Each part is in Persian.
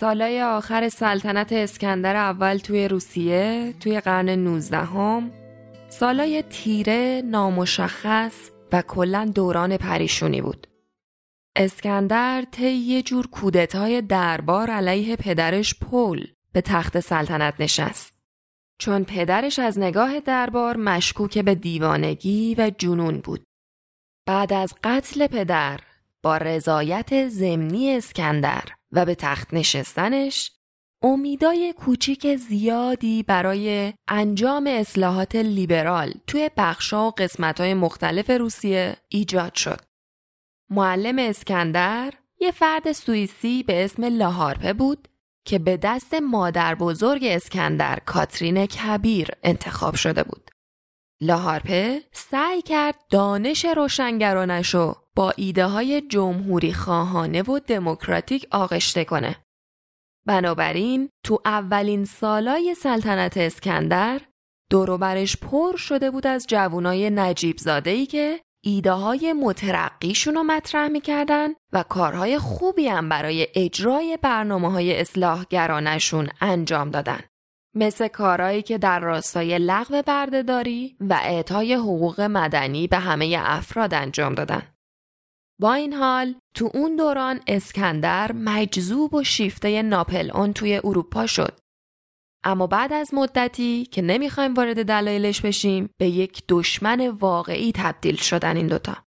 سالای آخر سلطنت اسکندر اول توی روسیه توی قرن 19 هم، سالای تیره نامشخص و کلا دوران پریشونی بود. اسکندر طی یه جور کودتای دربار علیه پدرش پول به تخت سلطنت نشست. چون پدرش از نگاه دربار مشکوک به دیوانگی و جنون بود. بعد از قتل پدر با رضایت زمینی اسکندر و به تخت نشستنش امیدای کوچیک زیادی برای انجام اصلاحات لیبرال توی بخشا و قسمتهای مختلف روسیه ایجاد شد. معلم اسکندر یه فرد سوئیسی به اسم لاهارپه بود که به دست مادر بزرگ اسکندر کاترین کبیر انتخاب شده بود. لاهارپه سعی کرد دانش روشنگرانش با ایده های جمهوری خواهانه و دموکراتیک آغشته کنه. بنابراین تو اولین سالای سلطنت اسکندر دوروبرش پر شده بود از جوانای نجیب زاده ای که ایده های مترقیشون رو مطرح می‌کردن و کارهای خوبی هم برای اجرای برنامه های اصلاحگرانشون انجام دادن. مثل کارهایی که در راستای لغو بردهداری و اعطای حقوق مدنی به همه افراد انجام دادن. با این حال تو اون دوران اسکندر مجذوب و شیفته ناپل اون توی اروپا شد. اما بعد از مدتی که نمی‌خوایم وارد دلایلش بشیم به یک دشمن واقعی تبدیل شدن این دوتا.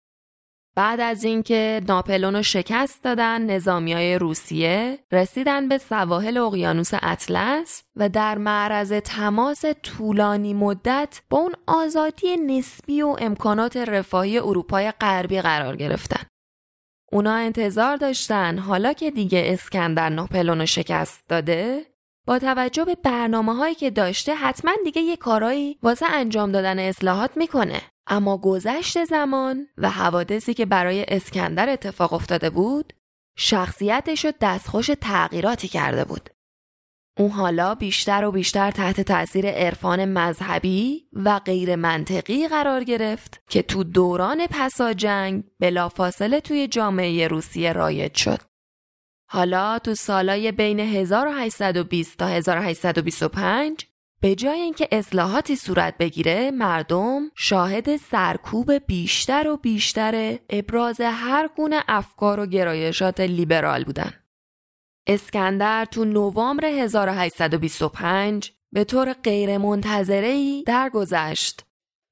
بعد از اینکه ناپلون رو شکست دادن نظامی های روسیه رسیدن به سواحل اقیانوس اطلس و در معرض تماس طولانی مدت با اون آزادی نسبی و امکانات رفاهی اروپای غربی قرار گرفتن. اونا انتظار داشتن حالا که دیگه اسکندر ناپلون رو شکست داده با توجه به برنامه هایی که داشته حتما دیگه یه کارایی واسه انجام دادن اصلاحات می‌کنه اما گذشت زمان و حوادثی که برای اسکندر اتفاق افتاده بود شخصیتش رو دستخوش تغییراتی کرده بود اون حالا بیشتر و بیشتر تحت تاثیر عرفان مذهبی و غیر منطقی قرار گرفت که تو دوران پسا جنگ بلافاصله توی جامعه روسیه رایج شد. حالا تو سالای بین 1820 تا 1825 به جای اینکه اصلاحاتی صورت بگیره مردم شاهد سرکوب بیشتر و بیشتر ابراز هر گونه افکار و گرایشات لیبرال بودن. اسکندر تو نوامبر 1825 به طور غیرمنتظره‌ای درگذشت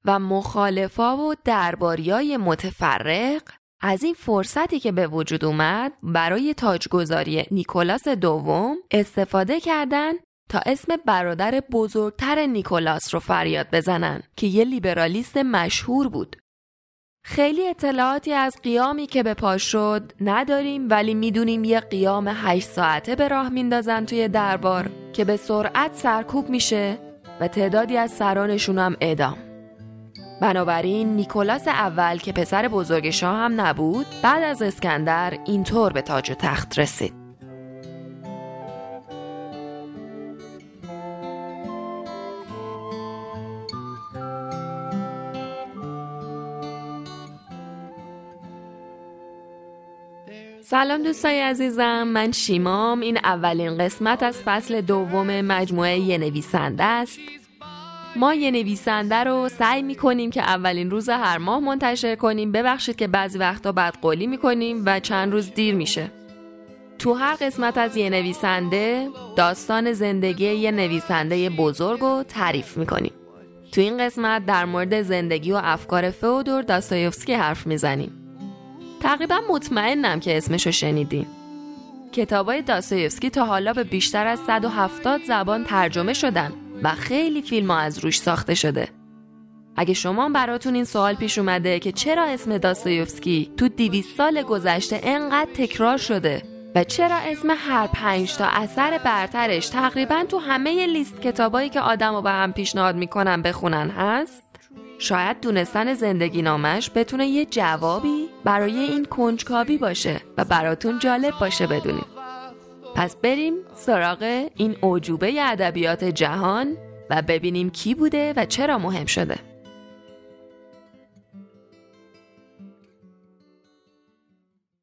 و مخالفا و درباریای متفرق از این فرصتی که به وجود اومد برای تاجگذاری نیکولاس دوم استفاده کردند تا اسم برادر بزرگتر نیکولاس رو فریاد بزنن که یه لیبرالیست مشهور بود. خیلی اطلاعاتی از قیامی که به پا شد نداریم ولی می‌دونیم یه قیام هشت ساعته به راه میندازن توی دربار که به سرعت سرکوب میشه و تعدادی از سرانشون هم اعدام. بنابراین نیکولاس اول که پسر بزرگ شاه هم نبود بعد از اسکندر اینطور به تاج و تخت رسید. سلام دوستای عزیزم من شیمام. این اولین قسمت از فصل دوم مجموعه یه نویسنده است. ما یه نویسنده رو سعی می‌کنیم که اولین روز هر ماه منتشر کنیم. ببخشید که بعضی وقتا بعد قولی می‌کنیم و چند روز دیر میشه. تو هر قسمت از یه نویسنده داستان زندگی یه نویسنده بزرگ رو تعریف می‌کنیم. تو این قسمت در مورد زندگی و افکار فودور داستایوفسکی حرف می‌زنیم. تقریبا مطمئنم که اسمشو شنیدین کتابای داستایوفسکی تا حالا به بیشتر از 170 زبان ترجمه شدن و خیلی فیلم از روش ساخته شده. اگه شما براتون این سوال پیش اومده که چرا اسم داستایوفسکی تو 200 سال گذشته انقدر تکرار شده و چرا اسم هر پنج تا اثر برترش تقریبا تو همه لیست کتابایی که آدم رو به هم پیشنهاد می‌کنن بخونن هست؟ شاید دونستن زندگی نامش بتونه یه جوابی برای این کنجکاوی باشه و براتون جالب باشه بدونیم. پس بریم سراغ این عجوبه ادبیات جهان و ببینیم کی بوده و چرا مهم شده.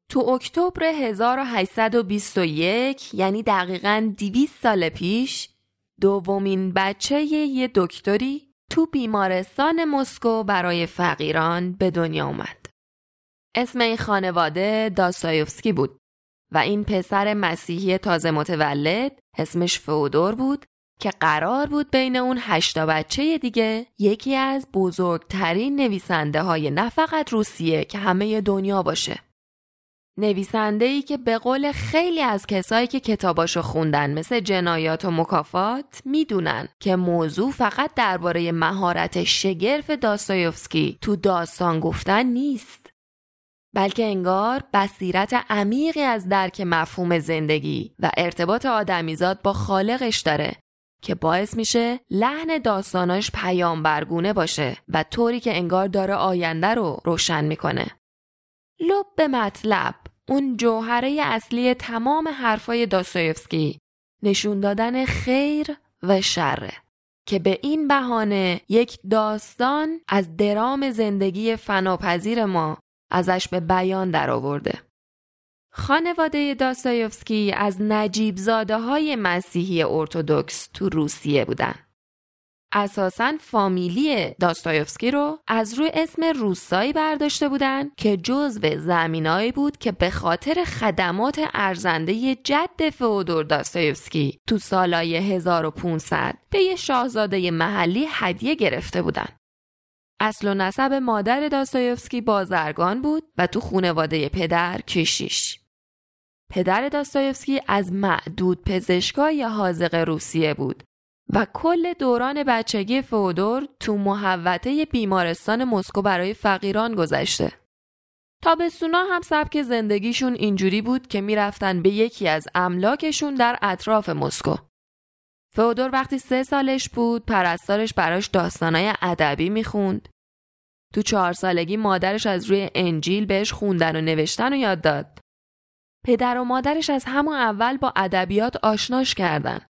تو اکتبر 1821 یعنی دقیقا 200 سال پیش دومین بچه یه دکتری تو بیمارستان مسکو برای فقیران به دنیا اومد. اسم این خانواده داستایوفسکی بود و این پسر مسیحی تازه متولد اسمش فودور بود که قرار بود بین اون هشتا بچه دیگه یکی از بزرگترین نویسنده های نه فقط روسیه که همه دنیا باشه. نویسنده ای که به قول خیلی از کسایی که کتاباشو خوندن مثل جنایات و مکافات می‌دونن که موضوع فقط درباره مهارت شگرف داستایوفسکی تو داستان گفتن نیست بلکه انگار بصیرت عمیقی از درک مفهوم زندگی و ارتباط آدمیزاد با خالقش داره که باعث میشه لحن داستاناش پیامبرگونه باشه و طوری که انگار داره آینده رو روشن می‌کنه. لب به مطلب اون جوهره اصلی تمام حرفای داستایفسکی نشون دادن خیر و شره که به این بهانه یک داستان از درام زندگی فناپذیر ما ازش به بیان درآورده. خانواده داستایوفسکی از نجیب زاده های مسیحی ارتودکس تو روسیه بودن. اساسا فامیلی داستایوفسکی رو از روی اسم روسایی برداشته بودن که جزو زمینایی بود که به خاطر خدمات ارزنده جد فئودور داستایوفسکی تو سالای 1500 به یه شاهزاده محلی هدیه گرفته بودن. اصل و نسب مادر داستایوفسکی بازرگان بود و تو خونواده پدر کشیش. پدر داستایوفسکی از معدود پزشکای حاضق روسیه بود و کل دوران بچگی فودور تو محوطه بیمارستان مسکو برای فقیران گذشته. تابستونا هم سبک زندگیشون اینجوری بود که می‌رفتن به یکی از املاکشون در اطراف مسکو. فودور وقتی سه سالش بود پرستارش براش داستانای ادبی می‌خوند. تو چهار سالگی مادرش از روی انجیل بهش خوندن و نوشتن و یاد داد. پدر و مادرش از همون اول با ادبیات آشناش کردن.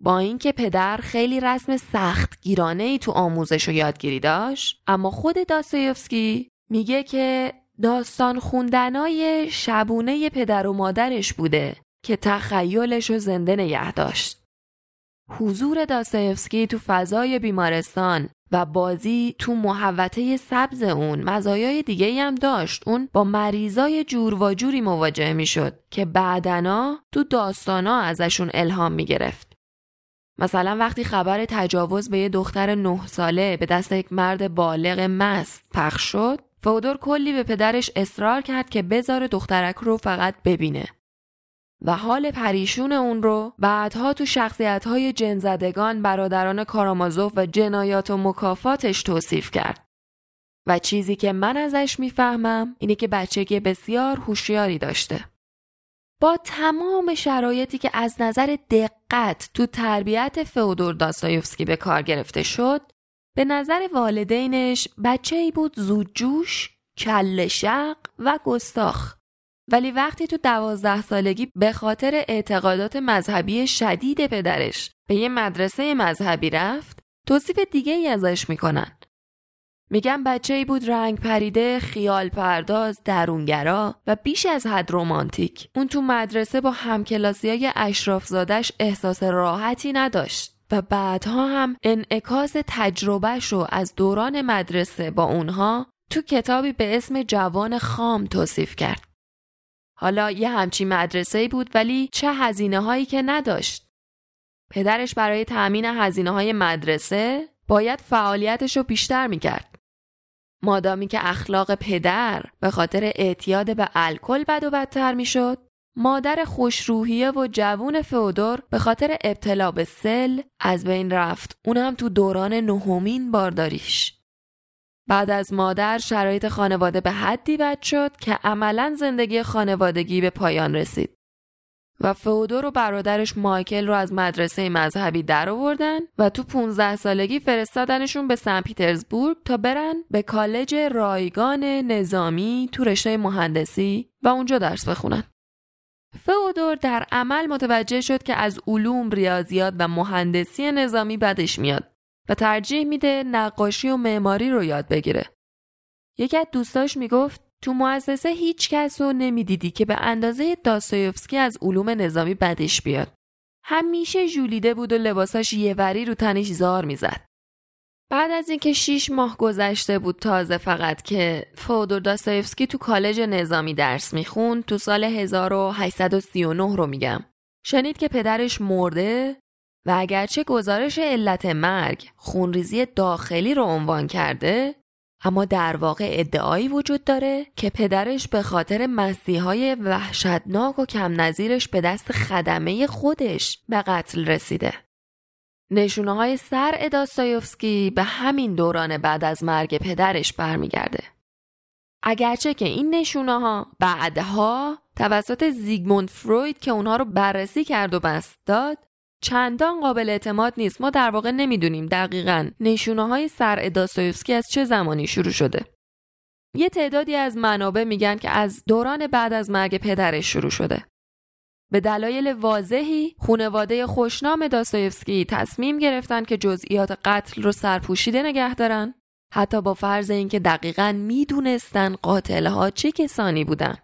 با اینکه پدر خیلی رسم سخت گیرانه ای تو آموزش و یادگیری داشت اما خود داستایوفسکی میگه که داستان خوندنای شبونه پدر و مادرش بوده که تخیلش رو زنده نگه داشت. حضور داستایوفسکی تو فضای بیمارستان و بازی تو محوطه سبز اون مزایای دیگه هم داشت اون با مریضای جور و جوری مواجه می‌شد که بعدنا تو داستانا ازشون الهام می‌گرفت مثلا وقتی خبر تجاوز به یه دختر نه ساله به دست یک مرد بالغ مست پخش شد فودور کلی به پدرش اصرار کرد که بذار دخترک رو فقط ببینه و حال پریشون اون رو بعدها تو شخصیت های جنزدگان برادران کارامازوف و جنایات و مکافاتش توصیف کرد. و چیزی که من ازش می‌فهمم اینه که بچگی بسیار هوشیاری داشته. با تمام شرایطی که از نظر دقت تو تربیت فئودور داستایوفسکی به کار گرفته شد، به نظر والدینش بچه ای بود زودجوش، کل شق و گستاخ ولی وقتی تو دوازده سالگی به خاطر اعتقادات مذهبی شدید پدرش به یه مدرسه مذهبی رفت توصیف دیگه ای ازش می‌کنن. میگن بچه ای بود رنگ پریده، خیال پرداز، درونگرا و بیش از حد رومانتیک. اون تو مدرسه با همکلاسی های اشراف احساس راحتی نداشت. و بعدها هم انعکاس تجربهش رو از دوران مدرسه با اونها تو کتابی به اسم جوان خام توصیف کرد. حالا یه همچی مدرسه بود ولی چه هزینه هایی که نداشت. پدرش برای تأمین هزینه های مدرسه باید فعالیتش رو بیشتر می‌کرد. مادامی که اخلاق پدر به خاطر اعتیاد به الکل بد و بدتر می‌شد مادر خوشروحیه و جوون فودور به خاطر ابتلا به سل از بین رفت اون هم تو دوران نهمین بارداریش بعد از مادر شرایط خانواده به حدی بد شد که عملا زندگی خانوادگی به پایان رسید. و فودور و برادرش مایکل رو از مدرسه مذهبی در آوردن و تو 15 سالگی فرستادنشون به سن پیترزبورگ تا برن به کالج رایگان نظامی تو رشته مهندسی و اونجا درس بخونن. فئودور در عمل متوجه شد که از علوم، ریاضیات و مهندسی نظامی بدش میاد و ترجیح میده نقاشی و معماری رو یاد بگیره. یکی از دوستاش می‌گفت تو مؤسسه هیچ کس رو نمی‌دیدی که به اندازه داستایوفسکی از علوم نظامی بدش بیاد. همیشه جولیده بود و لباساش یه وری رو تنش زار می‌زد. بعد از اینکه شیش ماه گذشته بود تازه فقط که فودور داستایفسکی تو کالج نظامی درس می‌خوند تو سال 1839 رو میگم. شنید که پدرش مرده و اگرچه گزارش علت مرگ خونریزی داخلی رو عنوان کرده اما در واقع ادعایی وجود داره که پدرش به خاطر مسیحای وحشتناک و کم نظیرش به دست خدمه خودش به قتل رسیده. نشونه های سر اداستایوفسکی به همین دوران بعد از مرگ پدرش برمیگرده. اگرچه که این نشونه ها بعدها توسط زیگموند فروید که اونها رو بررسی کرد و بست داد چندان قابل اعتماد نیست. ما در واقع نمی‌دونیم دقیقا نشونه های سر اداستایوفسکی از چه زمانی شروع شده. یه تعدادی از منابع میگن که از دوران بعد از مرگ پدرش شروع شده. به دلایل واضحی خونواده خوشنام داستایفسکی تصمیم گرفتن که جزئیات قتل رو سرپوشیده نگه دارن. حتی با فرض اینکه دقیقا می‌دونستن قاتلها چه کسانی بودن.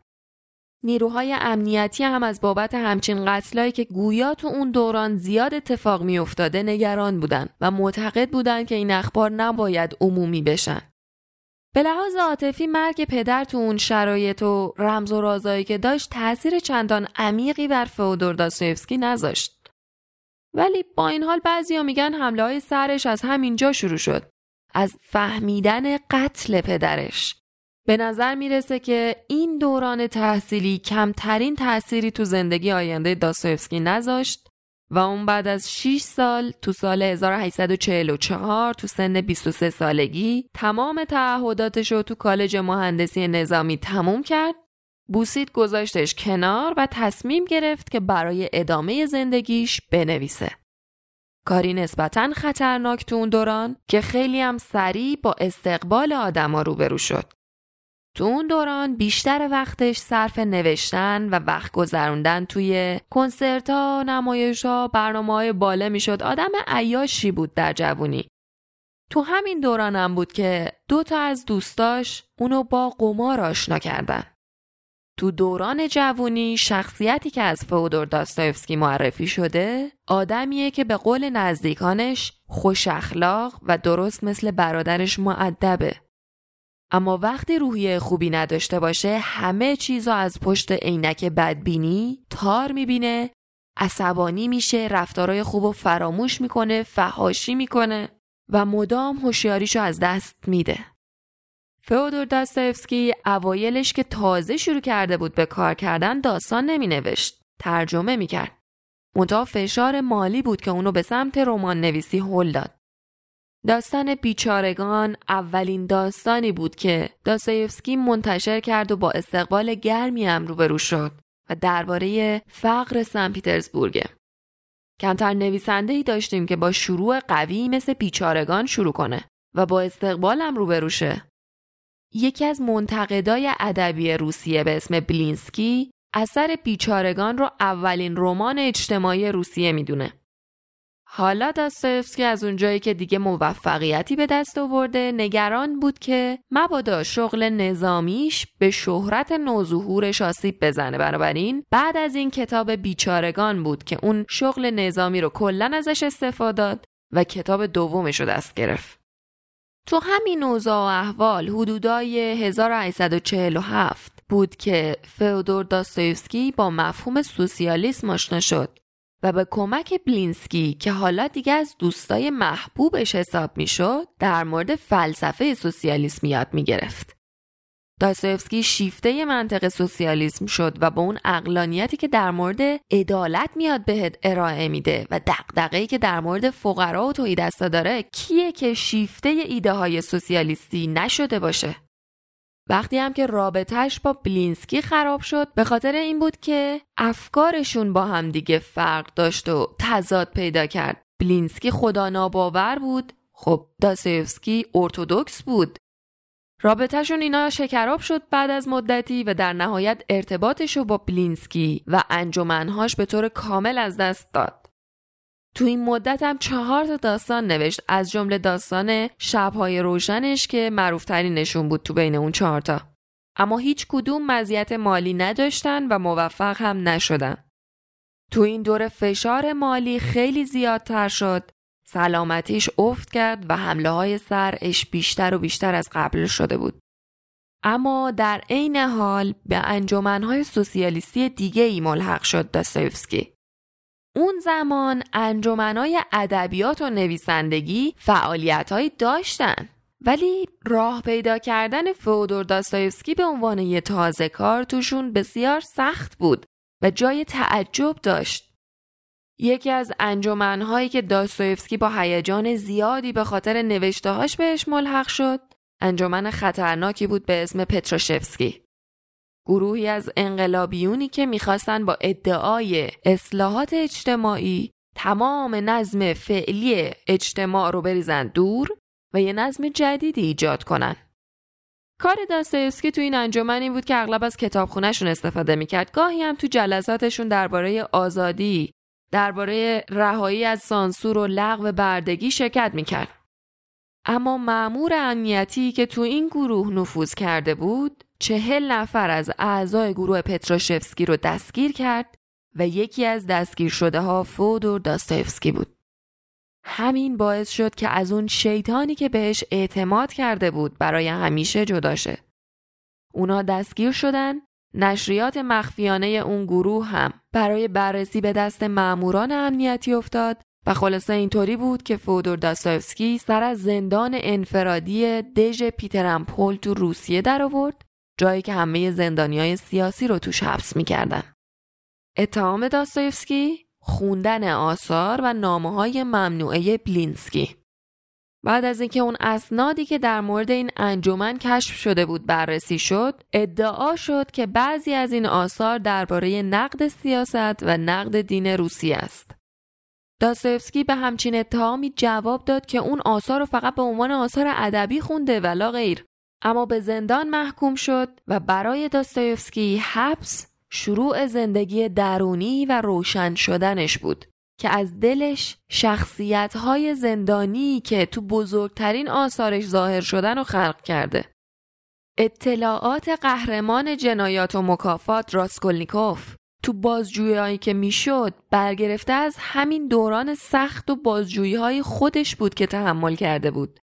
نیروهای امنیتی هم از بابت همچین قتلایی که گویا تو اون دوران زیاد اتفاق میافتاده نگران بودن و معتقد بودن که این اخبار نباید عمومی بشن. به لحاظ عاطفی مرگ پدر تو اون شرایط و رمز و رازایی که داشت تاثیر چندان عمیقی بر فودور داستویفسکی نذاشت. ولی با این حال بعضیا میگن حمله های سرش از همینجا شروع شد. از فهمیدن قتل پدرش. به نظر می‌رسه که این دوران تحصیلی کمترین تأثیری تو زندگی آینده داستویفسکی نذاشت و اون بعد از 6 سال تو سال 1844 تو سن 23 سالگی تمام تعهداتش رو تو کالج مهندسی نظامی تموم کرد بوسید گذاشتش کنار و تصمیم گرفت که برای ادامه زندگیش بنویسه. کاری نسبتا خطرناک تو اون دوران که خیلی هم سریع با استقبال آدما روبرو شد. تو اون دوران بیشتر وقتش صرف نوشتن و وقت گذروندن توی کنسرت ها، نمایش ها، برنامه های باله می‌شد آدم عیاشی بود در جوونی. تو همین دوران هم بود که دو تا از دوستاش اونو با قمار آشنا کردن. تو دوران جوونی شخصیتی که از فودور داستایفسکی معرفی شده آدمیه که به قول نزدیکانش خوش اخلاق و درست مثل برادرش معدبه. اما وقتی روحیه خوبی نداشته باشه همه چیزو از پشت عینک بدبینی تار می‌بینه عصبانی میشه رفتارای خوب و فراموش می‌کنه فهاشی می‌کنه و مدام هوشیاریشو از دست میده. فئودور داستایفسکی اوایلش که تازه شروع کرده بود به کار کردن داستان نمینوشت ترجمه می‌کرد. منتها فشار مالی بود که اونو به سمت رمان نویسی هل داد. داستان بیچارگان اولین داستانی بود که داستایفسکی منتشر کرد و با استقبال گرمی هم روبرو شد و درباره فقر سن پیترزبورگه. کمتر نویسنده ای داشتیم که با شروع قوی مثل بیچارگان شروع کنه و با استقبالم روبرو شه. یکی از منتقدای ادبی روسیه به اسم بلینسکی اثر بیچارگان رو اولین رمان اجتماعی روسیه می‌دونه. حالا داستایفسکی از اونجایی که دیگه موفقیتی به دست آورده نگران بود که مبادا شغل نظامیش به شهرت نوظهورش آسیب بزنه. بنابراین بعد از این کتاب بیچارگان بود که اون شغل نظامی رو کلا ازش استفاده داد و کتاب دومش رو دست گرفت. تو همین اوضاع و احوال حدودای 1847 بود که فئودور داستایفسکی با مفهوم سوسیالیسم آشنا شد. و به کمک بلینسکی که حالا دیگه از دوستای محبوبش حساب می‌شد در مورد فلسفه سوسیالیسم یاد می‌گرفت. داستایفسکی شیفته منطق سوسیالیسم شد و با اون عقلانیتی که در مورد عدالت میاد بهت ارائه میده و دغدغه‌ای که در مورد فقرا و تهی‌دستا داره کیه که شیفته ایده های سوسیالیستی نشده باشه وقتی هم که رابطهش با بلینسکی خراب شد به خاطر این بود که افکارشون با هم دیگه فرق داشت و تضاد پیدا کرد. بلینسکی خدا ناباور بود. خب داستایفسکی ارتودکس بود. رابطهشون اینا شکراب شد بعد از مدتی و در نهایت ارتباطش رو با بلینسکی و انجمنهاش به طور کامل از دست داد. تو این مدت هم چهار تا داستان نوشت از جمله داستان شبهای روشنش که معروف نشون بود تو بین اون چهارتا. اما هیچ کدوم مزیت مالی نداشتن و موفق هم نشدن. تو این دور فشار مالی خیلی زیادتر شد سلامتیش افت کرد و حمله های سرش بیشتر و بیشتر از قبل شده بود. اما در عین حال به انجمنهای سوسیالیستی دیگه ای ملحق شد داستایوفسکی. اون زمان انجمنهای ادبیات و نویسندگی فعالیتهایی داشتن ولی راه پیدا کردن فودور داستایوفسکی به عنوان یه تازه کار توشون بسیار سخت بود و جای تعجب داشت. یکی از انجمنهایی که داستایوفسکی با هیجان زیادی به خاطر نوشتهاش بهش ملحق شد انجمن خطرناکی بود به اسم پتروشفسکی. گروهی از انقلابیونی که می‌خواستن با ادعای اصلاحات اجتماعی تمام نظم فعلی اجتماع رو بریزن دور و یه نظم جدیدی ایجاد کنن. کار داستایوسکی تو این انجمنی بود که اغلب از کتابخونهشون استفاده می‌کرد. گاهی هم تو جلساتشون درباره آزادی، درباره رهایی از سانسور و لغو بردگی شرکت می‌کرد. اما معمور امنیتی که تو این گروه نفوذ کرده بود چهل نفر از اعضای گروه پتروشفسکی رو دستگیر کرد و یکی از دستگیر شده ها فودور داستایفسکی بود. همین باعث شد که از اون شیطانی که بهش اعتماد کرده بود برای همیشه جدا شه. اونا دستگیر شدن نشریات مخفیانه اون گروه هم برای بررسی به دست ماموران امنیتی افتاد و خلاصه اینطوری بود که فودور داستایفسکی سر از زندان انفرادی دژ پیترمپول تو روسیه در آورد جایی که همه زندانیای سیاسی رو توش حبس می‌کردن. اتهام داستایفسکی خوندن آثار و نامه های ممنوعه بلینسکی. بعد از اینکه اون اسنادی که در مورد این انجمن کشف شده بود بررسی شد ادعا شد که بعضی از این آثار درباره نقد سیاست و نقد دین روسی است. داستایفسکی به همچین اتهامی جواب داد که اون آثار رو فقط به عنوان آثار ادبی خونده ولا غیر. اما به زندان محکوم شد و برای داستایفسکی حبس شروع زندگی درونی و روشن شدنش بود که از دلش شخصیت های زندانی که تو بزرگترین آثارش ظاهر شدن و خلق کرده. اطلاعات قهرمان جنایات و مکافات راسکولنیکوف تو بازجویی که می‌شد برگرفته از همین دوران سخت و بازجویی های خودش بود که تحمل کرده بود.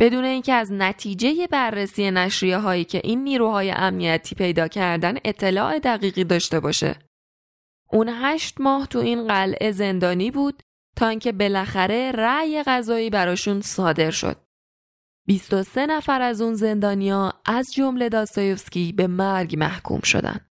بدون اینکه از نتیجه بررسی نشریه هایی که این نیروهای امنیتی پیدا کردن اطلاع دقیقی داشته باشه. اون هشت ماه تو این قلعه زندانی بود تا اینکه بالاخره رأی غذایی براشون صادر شد. 23 نفر از اون زندانیا از جمله داستایوفسکی به مرگ محکوم شدن.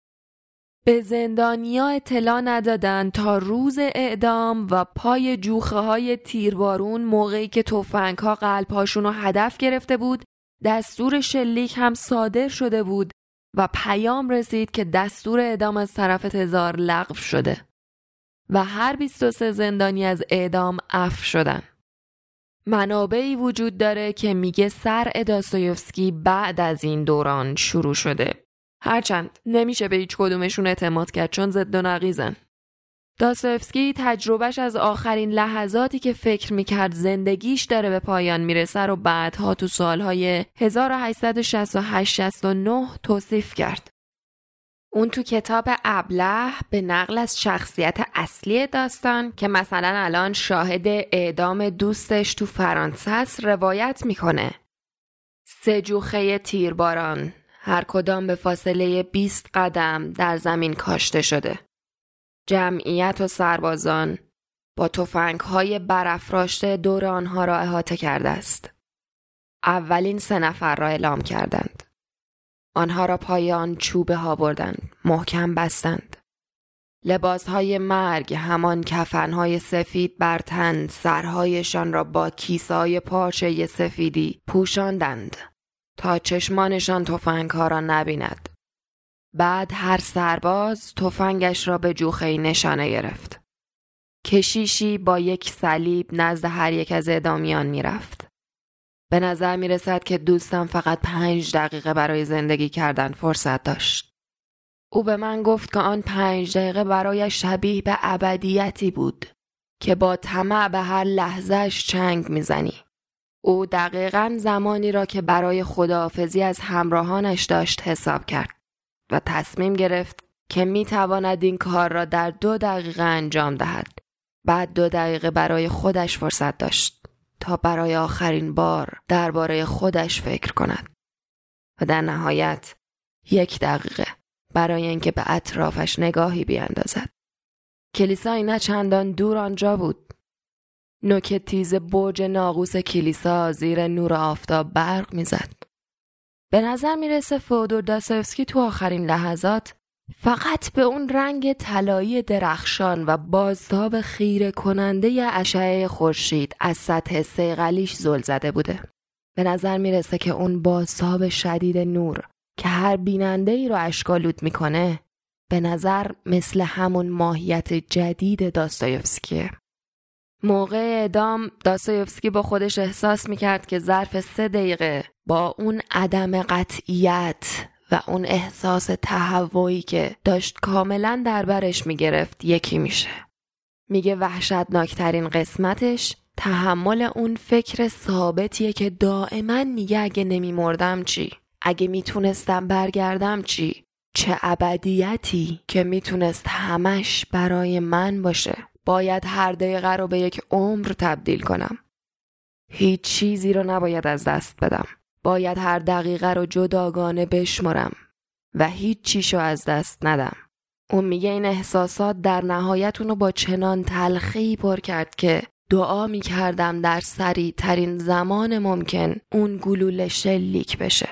به زندانیا اطلاع ندادن تا روز اعدام و پای جوخه های تیربارون موقعی که توفنگ ها قلب رو هدف گرفته بود دستور شلیک هم صادر شده بود و پیام رسید که دستور اعدام از طرف تزار لغو شده و هر 23 زندانی از اعدام اف شدن. منابعی وجود داره که میگه سر داستایوفسکی بعد از این دوران شروع شده هرچند نمیشه به هیچ کدومشون اعتماد کرد چون ضد و نقیزن. داستایفسکی تجربهش از آخرین لحظاتی که فکر می‌کرد زندگیش داره به پایان می‌رسه رو بعدها تو سالهای 1868 توصیف کرد. اون تو کتاب ابله به نقل از شخصیت اصلی داستان که مثلا الان شاهد اعدام دوستش تو فرانسه است روایت می‌کنه. سجوخه تیرباران هر کدام به فاصله 20 قدم در زمین کاشته شده. جمعیت و سربازان با توفنگ های برافراشته دور آنها را احاطه کرده است. اولین سه نفر را اعلام کردند. آنها را پایان چوبه ها بردند. محکم بستند. لباس های مرگ همان کفن های سفید بر تن سرهایشان را با کیسای پارچه سفیدی پوشاندند. تا چشمانشان تفنگ ها را نبیند. بعد هر سرباز تفنگش را به جوخه نشانه گرفت. کشیشی با یک صلیب نزد هر یک از اعدامیان می‌رفت. به نظر می رسد که دوستم فقط پنج دقیقه برای زندگی کردن فرصت داشت. او به من گفت که آن پنج دقیقه برای شبیه به ابدیتی بود که با طمع به هر لحظهش چنگ می‌زنی. او دقیقا زمانی را که برای خداحافظی از همراهانش داشت حساب کرد و تصمیم گرفت که می تواند این کار را در دو دقیقه انجام دهد. بعد دو دقیقه برای خودش فرصت داشت تا برای آخرین بار درباره خودش فکر کند. و در نهایت یک دقیقه برای اینکه به اطرافش نگاهی بیاندازد. کلیسایی نه چندان دور آنجا بود. نوک تیز برج ناقوس کلیسا زیر نور آفتاب برق می‌زد. به نظر می‌رسه فودور داستایوسکی تو آخرین لحظات فقط به اون رنگ طلایی درخشان و بازتاب خیره کننده اشعه خورشید از سطح سیغلیش زل زده بوده. به نظر می‌رسه که اون بازتاب شدید نور که هر بیننده ای رو اشکالود می‌کنه به نظر مثل همون ماهیت جدید داستایوفسکیه. موقع اعدام داستایوفسکی با خودش احساس می‌کرد که ظرف سه دقیقه با اون عدم قطعیت و اون احساس تهوعی که داشت کاملا در برش می‌گرفت یکی میشه. میگه وحشتناکترین قسمتش تحمل اون فکر ثابتیه که دائما میگه اگه نمیمردم چی؟ اگه می‌تونستم برگردم چی؟ چه ابدیتی که می‌تونست همش برای من باشه باید هر دقیقه رو به یک عمر تبدیل کنم. هیچ چیزی رو نباید از دست بدم. باید هر دقیقه رو جداگانه بشمرم و هیچ چیشو از دست ندم. اون میگه این احساسات در نهایت اونو با چنان تلخی پر کرد که دعا می‌کردم در سریع ترین زمان ممکن اون گلوله شلیک بشه.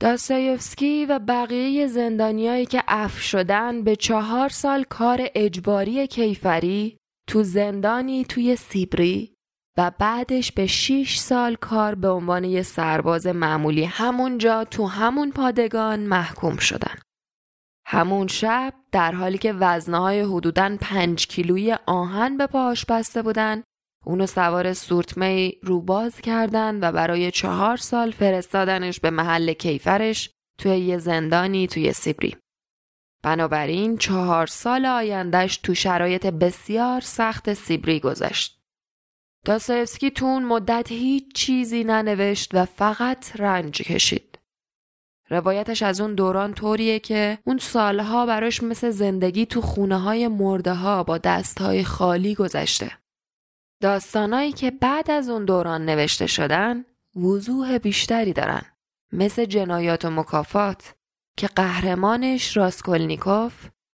داستایوفسکی و بقیه زندانیایی که اف شدن به چهار سال کار اجباری کیفری تو زندانی توی سیبری و بعدش به 6 سال کار به عنوان یه سرباز معمولی همونجا تو همون پادگان محکوم شدن. همون شب در حالی که وزنه های حدوداً 5 کیلویی آهن به پاش بسته بودن اونو سوار سورتمه روباز کردن و برای چهار سال فرستادنش به محل کیفرش توی یه زندانی توی سیبری. بنابراین چهار سال آیندهش تو شرایط بسیار سخت سیبری گذشت. داستایفسکی تو اون مدت هیچ چیزی ننوشت و فقط رنج کشید. روایتش از اون دوران طوریه که اون سالها براش مثل زندگی تو خونه های مرده ها با دست های خالی گذشته. داستانایی که بعد از اون دوران نوشته شدن وضوح بیشتری دارن. مثل جنایات و مکافات که قهرمانش راسکولنیکوف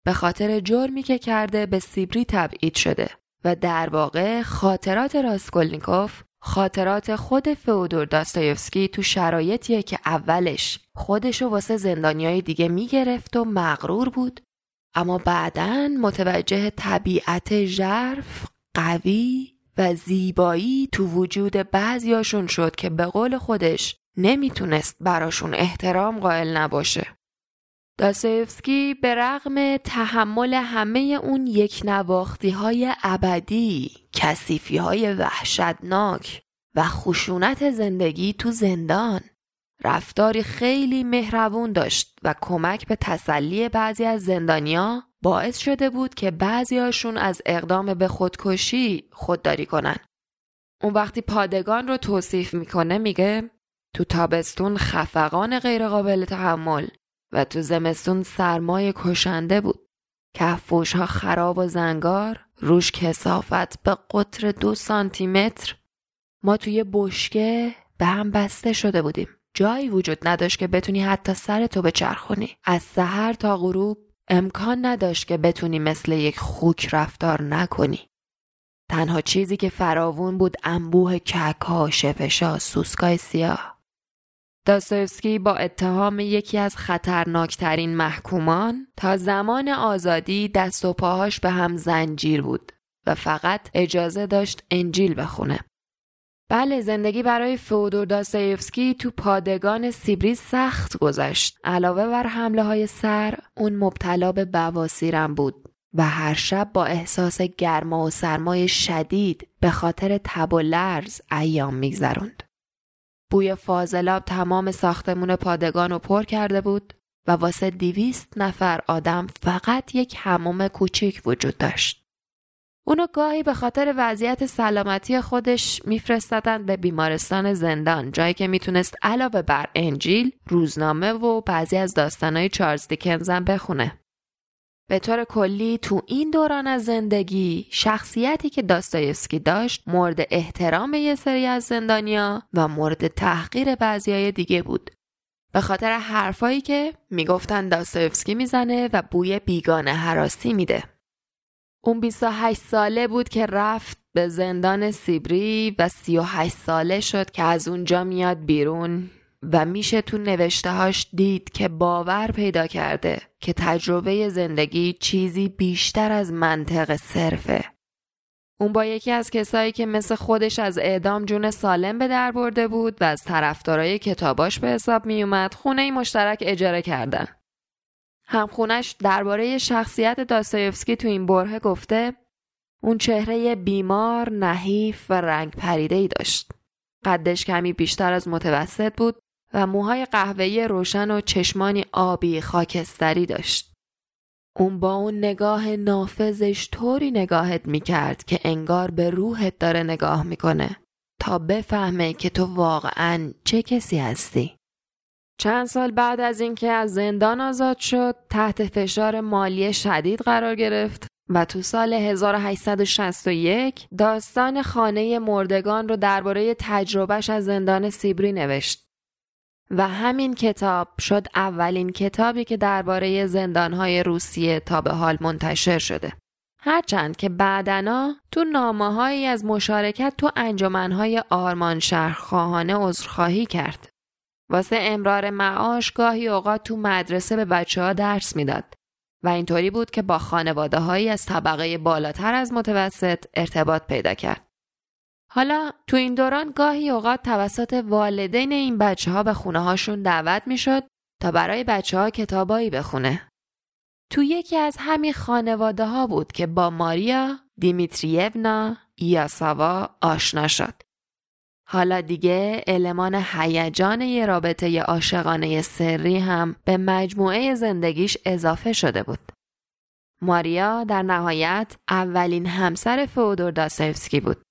به خاطر جرمی که کرده به سیبری تبعید شده و در واقع خاطرات راسکولنیکوف خاطرات خود فئودور داستایوفسکی تو شرایطیه که اولش خودشو واسه زندانیای دیگه می‌گرفت و مغرور بود اما بعدا متوجه طبیعت ژرف قوی و زیبایی تو وجود بعضیاشون شد که به قول خودش نمی‌تونست براشون احترام قائل نباشه. داستایفسکی به رغم تحمل همه اون یک نواختی های ابدی، کسیفی های وحشتناک و خشونت زندگی تو زندان رفتاری خیلی مهربون داشت و کمک به تسلی بعضی از زندانیا باعث شده بود که بعضیاشون از اقدام به خودکشی خودداری کنن. اون وقتی پادگان رو توصیف می‌کنه میگه تو تابستون خفقان غیرقابل تحمل و تو زمستون سرمای کشنده بود. کفوش ها خراب و زنگار روش کسافت به قطر دو سانتی متر ما توی بشکه به هم بسته شده بودیم. جایی وجود نداشت که بتونی حتی سر تو بچرخونی. از سحر تا غروب امکان نداشت که بتونی مثل یک خوک رفتار نکنی. تنها چیزی که فراوون بود انبوه ککا، شپشا، سوسکای سیاه. داستایفسکی با اتهام یکی از خطرناکترین محکومان تا زمان آزادی دست و پاهاش به هم زنجیر بود و فقط اجازه داشت انجیل بخونه. بله زندگی برای فودور داستایفسکی تو پادگان سیبری سخت گذشت. علاوه بر حمله های سر، اون مبتلا به بواسیرم بود و هر شب با احساس گرما و سرمای شدید به خاطر تب و لرز ایام میگذروند. بوی فاضلاب تمام ساختمون پادگان رو پر کرده بود و واسه دیویست نفر آدم فقط یک حموم کوچیک وجود داشت. اونو گاهی به خاطر وضعیت سلامتی خودش میفرستادن به بیمارستان زندان جایی که می‌تونست علاوه بر انجیل روزنامه و بعضی از داستانهای چارلز دیکنزم بخونه. به طور کلی تو این دوران از زندگی شخصیتی که داستایفسکی داشت مورد احترام یه سری از زندانیا و مورد تحقیر بعضی دیگه بود. به خاطر حرفایی که می‌گفتن داستایفسکی می‌زنه و بوی بیگانه حراسی میده. اون 28 ساله بود که رفت به زندان سیبری و 38 ساله شد که از اونجا میاد بیرون و میشه تو نوشتهاش دید که باور پیدا کرده که تجربه زندگی چیزی بیشتر از منطق صرفه. اون با یکی از کسایی که مثل خودش از اعدام جون سالم به در برده بود و از طرفدارای کتاباش به حساب میومد خونه مشترک اجاره کردن. همخونش درباره شخصیت داستایفسکی تو این بره گفته اون چهره بیمار، نحیف و رنگ پریده ای داشت. قدش کمی بیشتر از متوسط بود و موهای قهوه‌ای روشن و چشمانی آبی خاکستری داشت. اون با اون نگاه نافذش طوری نگاهت می‌کرد که انگار به روحت داره نگاه می‌کنه تا بفهمه که تو واقعا چه کسی هستی. چند سال بعد از اینکه از زندان آزاد شد تحت فشار مالی شدید قرار گرفت و تو سال 1861 داستان خانه مردگان رو درباره تجربهش از زندان سیبری نوشت. و همین کتاب شد اولین کتابی که درباره زندانهای روسیه تا به حال منتشر شده. هرچند که بعدنا تو نامه از مشارکت تو انجمنهای آرمان شهرخواهانه عذرخواهی کرد. واسه امرار معاش گاهی اوقات تو مدرسه به بچه ها درس می‌داد و اینطوری بود که با خانواده هایی از طبقه بالاتر از متوسط ارتباط پیدا کرد. حالا تو این دوران گاهی اوقات توسط والدین این بچه ها به خونه هاشون دعوت می شد تا برای بچه ها کتابایی بخونه. تو یکی از همین خانواده ها بود که با ماریا دیمیتریونا ایاساوا آشنا شد. حالا دیگه المان هیجان یه رابطه عاشقانه سری هم به مجموعه زندگیش اضافه شده بود. ماریا در نهایت اولین همسر فودور داستایفسکی بود.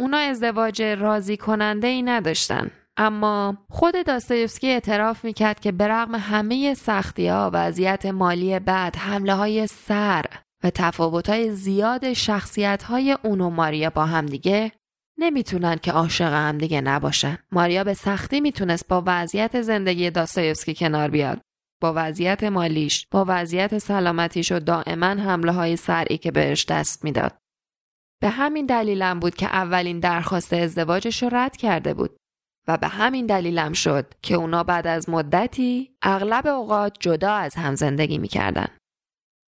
اونا ازدواج راضی کننده ای نداشتن. اما خود داستایفسکی اعتراف می‌کرد که به رغم همه سختی ها وضعیت مالی بعد حمله های سر و تفاوت های زیاد شخصیت های اون و ماریا با همدیگه نمی‌تونن که عاشق همدیگه نباشن. ماریا به سختی می‌تونست با وضعیت زندگی داستایفسکی کنار بیاد. با وضعیت مالیش، با وضعیت سلامتیش و دائما حمله های سرعی که بهش دست می‌داد. به همین دلیلم بود که اولین درخواست ازدواجش رو رد کرده بود و به همین دلیلم شد که اونا بعد از مدتی اغلب اوقات جدا از هم زندگی می‌کردن.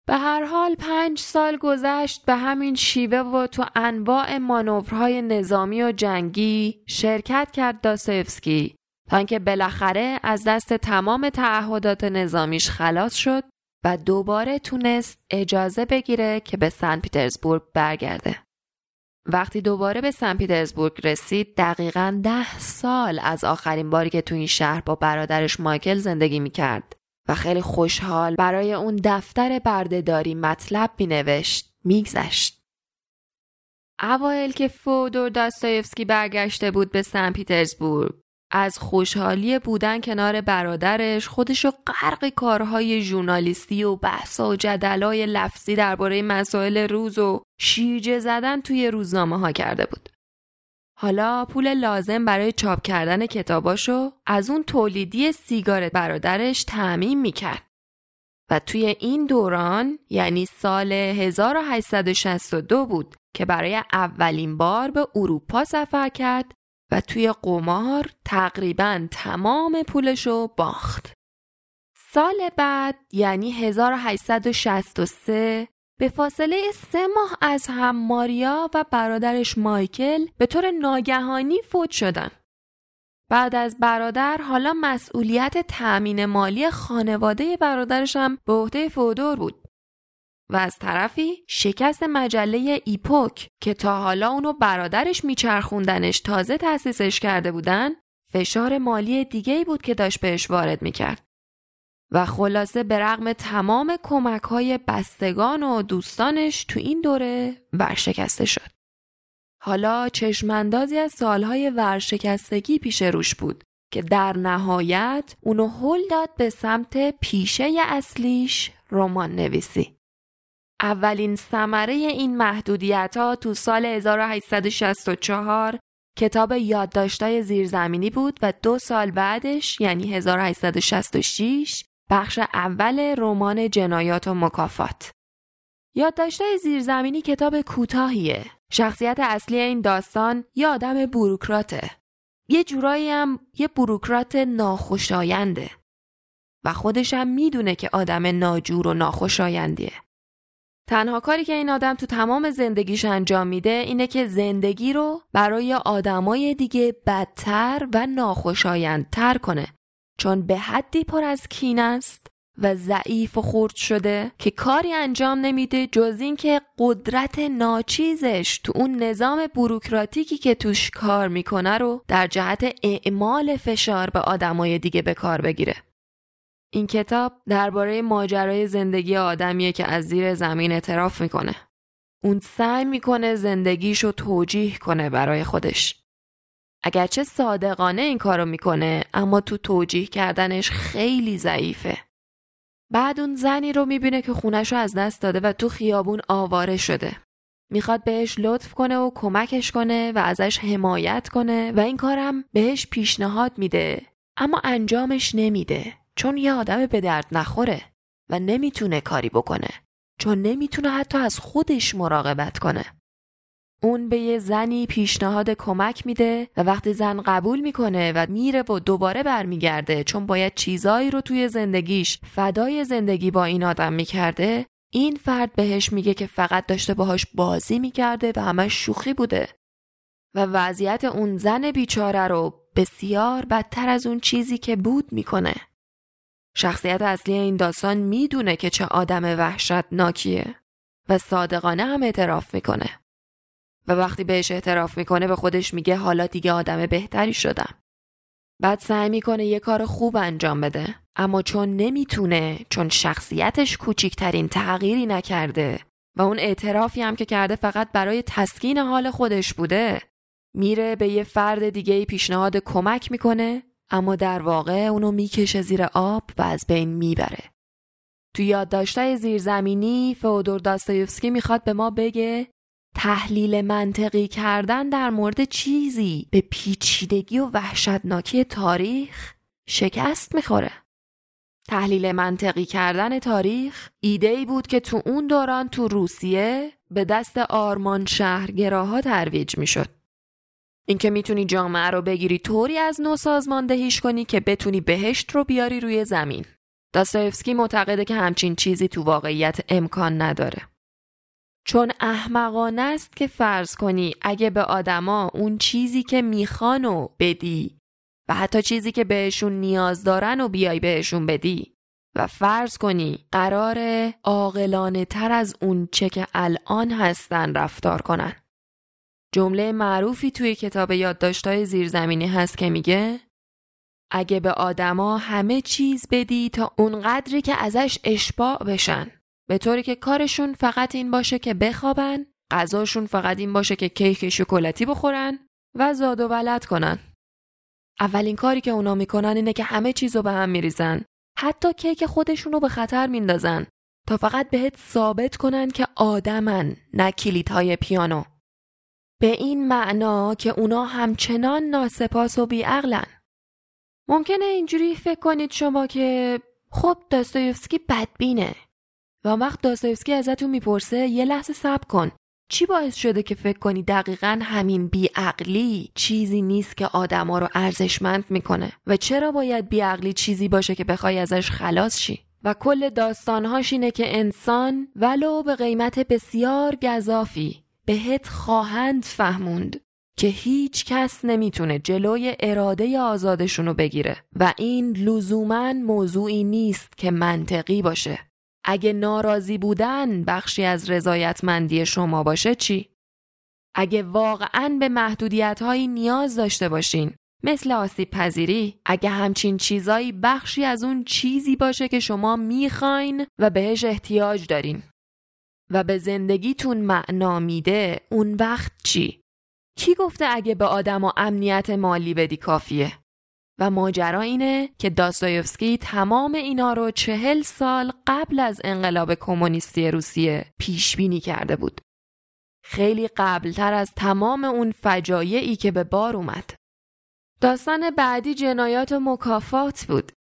به هر حال پنج سال گذشت به همین شیوه و تو انواع مانورهای نظامی و جنگی شرکت کرد داستایفسکی تا اینکه بالاخره از دست تمام تعهدات نظامیش خلاص شد و دوباره تونست اجازه بگیره که به سن پیترزبورگ برگرده. وقتی دوباره به سن پیترزبورگ رسید دقیقا ده سال از آخرین باری که تو این شهر با برادرش مایکل زندگی می‌کرد و خیلی خوشحال برای اون دفتر بردهداری مطلب مینوشت میگذشت. اوایل که فودور داستایفسکی برگشته بود به سن پیترزبورگ از خوشحالی بودن کنار برادرش خودشو غرق کارهای ژورنالیستی و بحث و جدلای لفظی درباره مسائل روز و شیرجه زدن توی روزنامه ها کرده بود. حالا پول لازم برای چاپ کردن کتاباشو از اون تولیدی سیگار برادرش تعمین می‌کرد. و توی این دوران یعنی سال 1862 بود که برای اولین بار به اروپا سفر کرد و توی قمار تقریبا تمام پولشو باخت. سال بعد یعنی 1863 به فاصله سه ماه از هم ماریا و برادرش مایکل به طور ناگهانی فوت شدن. بعد از برادر حالا مسئولیت تأمین مالی خانواده برادرش هم به عهده فودور بود. و از طرفی شکست مجله ایپوک که تا حالا اونو برادرش میچرخوندنش تازه تأسیسش کرده بودن فشار مالی دیگه بود که داشت بهش وارد می‌کرد. و خلاصه به رغم تمام کمک های بستگان و دوستانش تو این دوره ورشکسته شد. حالا چشماندازی از سالهای ورشکستگی پیش روش بود که در نهایت اونو هل داد به سمت پیشه اصلیش رمان نویسی. اولین ثمره این محدودیت ها تو سال 1864 کتاب یادداشتای زیرزمینی بود و دو سال بعدش یعنی 1866 بخش اول رمان جنایات و مکافات. یادداشتای زیرزمینی کتاب کوتاهیه. شخصیت اصلی این داستان یه آدم بروکراته. یه جورایی هم یه بروکرات ناخوشاینده. و خودش هم می‌دونه که آدم ناجور و ناخوشایندیه. تنها کاری که این آدم تو تمام زندگیش انجام میده اینه که زندگی رو برای آدمای دیگه بدتر و ناخوشایندتر کنه چون به حدی پر از کین است و ضعیف و خورد شده که کاری انجام نمیده جز اینکه قدرت ناچیزش تو اون نظام بروکراتیکی که توش کار می‌کنه رو در جهت اعمال فشار به آدمای دیگه به کار بگیره این کتاب درباره ماجرای زندگی آدمیه که از زیر زمین اعتراف می‌کنه. اون سعی می‌کنه زندگیشو توجیه کنه برای خودش. اگرچه صادقانه این کارو می‌کنه اما تو توجیه کردنش خیلی ضعیفه. بعد اون زنی رو می‌بینه که خونش رو از دست داده و تو خیابون آواره شده. می‌خواد بهش لطف کنه و کمکش کنه و ازش حمایت کنه و این کارم بهش پیشنهاد میده اما انجامش نمیده چون یه آدم به درد نخوره و نمی‌تونه کاری بکنه چون نمی‌تونه حتی از خودش مراقبت کنه اون به یه زنی پیشنهاد کمک میده و وقتی زن قبول می‌کنه و میره و دوباره برمیگرده چون باید چیزایی رو توی زندگیش فدای زندگی با این آدم می‌کرده این فرد بهش میگه که فقط داشته باهاش بازی می‌کرده و همش شوخی بوده و وضعیت اون زن بیچاره رو بسیار بدتر از اون چیزی که بود می‌کنه شخصیت اصلی این داستان می‌دونه که چه آدم وحشتناکیه و صادقانه هم اعتراف می‌کنه. و وقتی بهش اعتراف می‌کنه به خودش میگه حالا دیگه آدم بهتری شدم. بعد سعی می‌کنه یه کار خوب انجام بده اما چون نمی‌تونه چون شخصیتش کوچیکترین تغییری نکرده و اون اعترافی هم که کرده فقط برای تسکین حال خودش بوده میره به یه فرد دیگه پیشنهاد کمک می‌کنه اما در واقع اونو می‌کشه زیر آب و از بین می‌بره. تو یادداشتای زیرزمینی فودور داستایوفسکی می‌خواد به ما بگه تحلیل منطقی کردن در مورد چیزی به پیچیدگی و وحشتناکی تاریخ شکست می‌خوره. تحلیل منطقی کردن تاریخ ایده ای بود که تو اون دوران تو روسیه به دست آرمان شهرگراها ترویج می‌شد. اینکه می‌تونی جامعه رو بگیری طوری از نو سازماندهیش کنی که بتونی بهشت رو بیاری روی زمین. داستایفسکی معتقده که همچین چیزی تو واقعیت امکان نداره. چون احمقانه است که فرض کنی اگه به آدما اون چیزی که می‌خوان و بدی و حتی چیزی که بهشون نیاز دارن و بیای بهشون بدی و فرض کنی قرار عاقلانه تر از اون چه که الان هستن رفتار کنن. جمله معروفی توی کتاب یادداشت‌های زیرزمینی هست که میگه اگه به آدما همه چیز بدی تا اونقدری که ازش اشباع بشن به طوری که کارشون فقط این باشه که بخوابن غذاشون فقط این باشه که کیک شکلاتی بخورن و زاد و ولد کنن. اولین کاری که اونا می‌کنن اینه که همه چیز رو به هم میریزن. حتی کیک خودشون رو به خطر میندازن. تا فقط بهت ثابت کنن که آدمن نه کلیدهای پیانو. به این معنا که اونا همچنان ناسپاس و بیعقلن. ممکنه اینجوری فکر کنید شما که خب داستایفسکی بدبینه. و وقت داستایفسکی ازتون می‌پرسه یه لحظه صبر کن. چی باعث شده که فکر کنی دقیقا همین بیعقلی چیزی نیست که آدما رو ارزشمند می‌کنه؟ و چرا باید بیعقلی چیزی باشه که بخوای ازش خلاص شی؟ و کل داستانهاش اینه که انسان ولو به قیمت بسیار گذافی بهت خواهند فهموند که هیچ کس نمی‌تونه جلوی اراده آزادشونو بگیره. و این لزوما موضوعی نیست که منطقی باشه. اگه ناراضی بودن بخشی از رضایتمندی شما باشه چی؟ اگه واقعا به محدودیت هایی نیاز داشته باشین مثل آسیب پذیری اگه همچین چیزایی بخشی از اون چیزی باشه که شما می‌خواین و بهش احتیاج دارین و به زندگیتون معنا میده اون وقت چی؟ کی گفته اگه به آدم و امنیت مالی بدی کافیه؟ و ماجرا اینه که داستایوفسکی تمام اینا رو چهل سال قبل از انقلاب کمونیستی روسیه پیش بینی کرده بود. خیلی قبلتر از تمام اون فجایعی که به بار اومد. داستان بعدی جنایات و مکافات بود.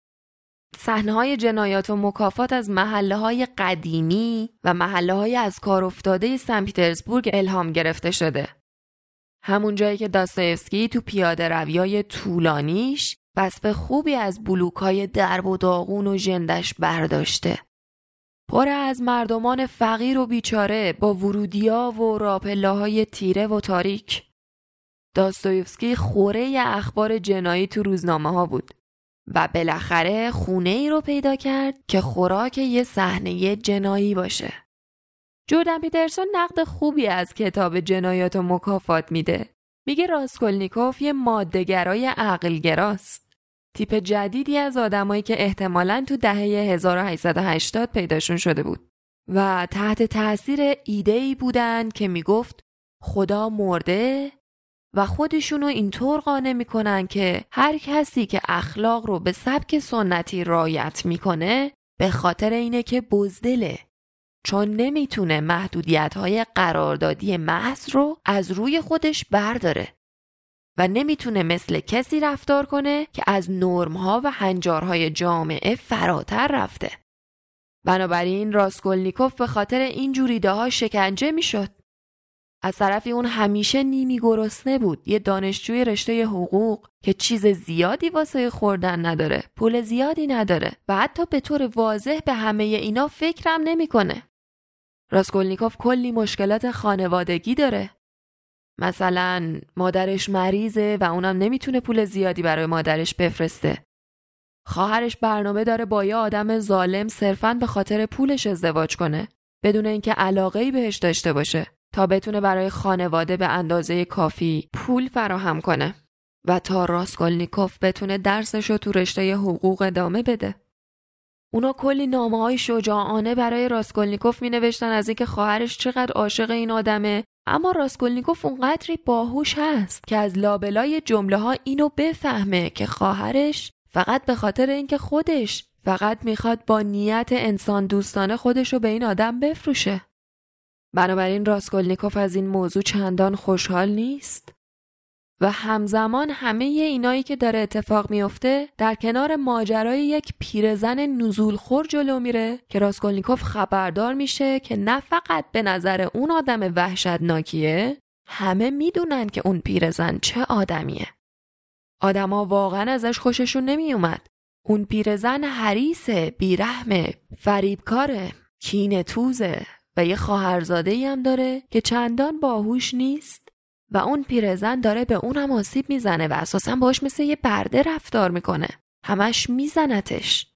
صحنه جنایات و مکافات از محله های قدیمی و محله های از کار افتاده سن پیترزبورگ الهام گرفته شده. همون جایی که داستایفسکی تو پیاده رویای طولانیش وصف خوبی از بلوک های درب و داغون و جندش برداشته. پر از مردمان فقیر و بیچاره با ورودیا و راپلاهای تیره و تاریک. داستویفسکی خوره اخبار جنایی تو روزنامه ها بود و بالاخره خونه ای رو پیدا کرد که خوراک یه صحنه جنایی باشه. جردن پیترسون نقد خوبی از کتاب جنایات و مکافات میده. میگه راسکولنیکوف یه مادهگرای عقلگراست. تیپ جدیدی از آدمایی که احتمالاً تو دهه 1880 پیداشون شده بود و تحت تاثیر ایده ای بودن که می‌گفت خدا مرده و خودشونو اینطور قانع می‌کنن که هر کسی که اخلاق رو به سبک سنتی رایت می‌کنه به خاطر اینه که بزدله. چون نمی‌تونه محدودیت های قراردادی محض رو از روی خودش برداره. و نمی‌تونه مثل کسی رفتار کنه که از نرمها و هنجارهای جامعه فراتر رفته. بنابراین راسکولنیکوف به خاطر این جوریده ها شکنجه می‌شد. از طرفی اون همیشه نیمی گرسنه بود یه دانشجوی رشته حقوق که چیز زیادی واسه خوردن نداره پول زیادی نداره و حتی به طور واضح به همه اینا فکرم نمی‌کنه. راسکولنیکوف کلی مشکلات خانوادگی داره مثلا مادرش مریضه و اونم نمی‌تونه پول زیادی برای مادرش بفرسته. خواهرش برنامه داره با یه آدم ظالم صرفا به خاطر پولش ازدواج کنه بدون اینکه علاقه ای بهش داشته باشه تا بتونه برای خانواده به اندازه کافی پول فراهم کنه و تا راسکولنیکوف بتونه درسش رو تو رشته حقوق ادامه بده. اونا کلی نامه های شجاعانه برای راسکولنیکوف می نوشتن از اینکه خواهرش چقدر عاشق این آدمه اما راسکولنیکوف اونقدری باهوش هست که از لابلای جمله ها اینو بفهمه که خواهرش فقط به خاطر اینکه خودش فقط می‌خواد با نیت انسان دوستانه خودش رو به این آدم بفروشه. بنابراین راسکولنیکوف از این موضوع چندان خوشحال نیست و همزمان همه اینایی که داره اتفاق میافته در کنار ماجرای یک پیرزن نزول خور جلو میره که راسکولنیکوف خبردار میشه که نه فقط به نظر اون آدم وحشتناکیه همه می‌دونن که اون پیرزن چه آدمیه. آدما واقعا ازش خوششون نمیومد اون پیرزن حریسه بیرحمه فریبکاره کین توزه و یه خواهرزاده هم داره که چندان باهوش نیست. و اون پیرزن داره به اونم آسیب می‌زنه و اساسا باش مثل یه برده رفتار می‌کنه. همش میزنتش.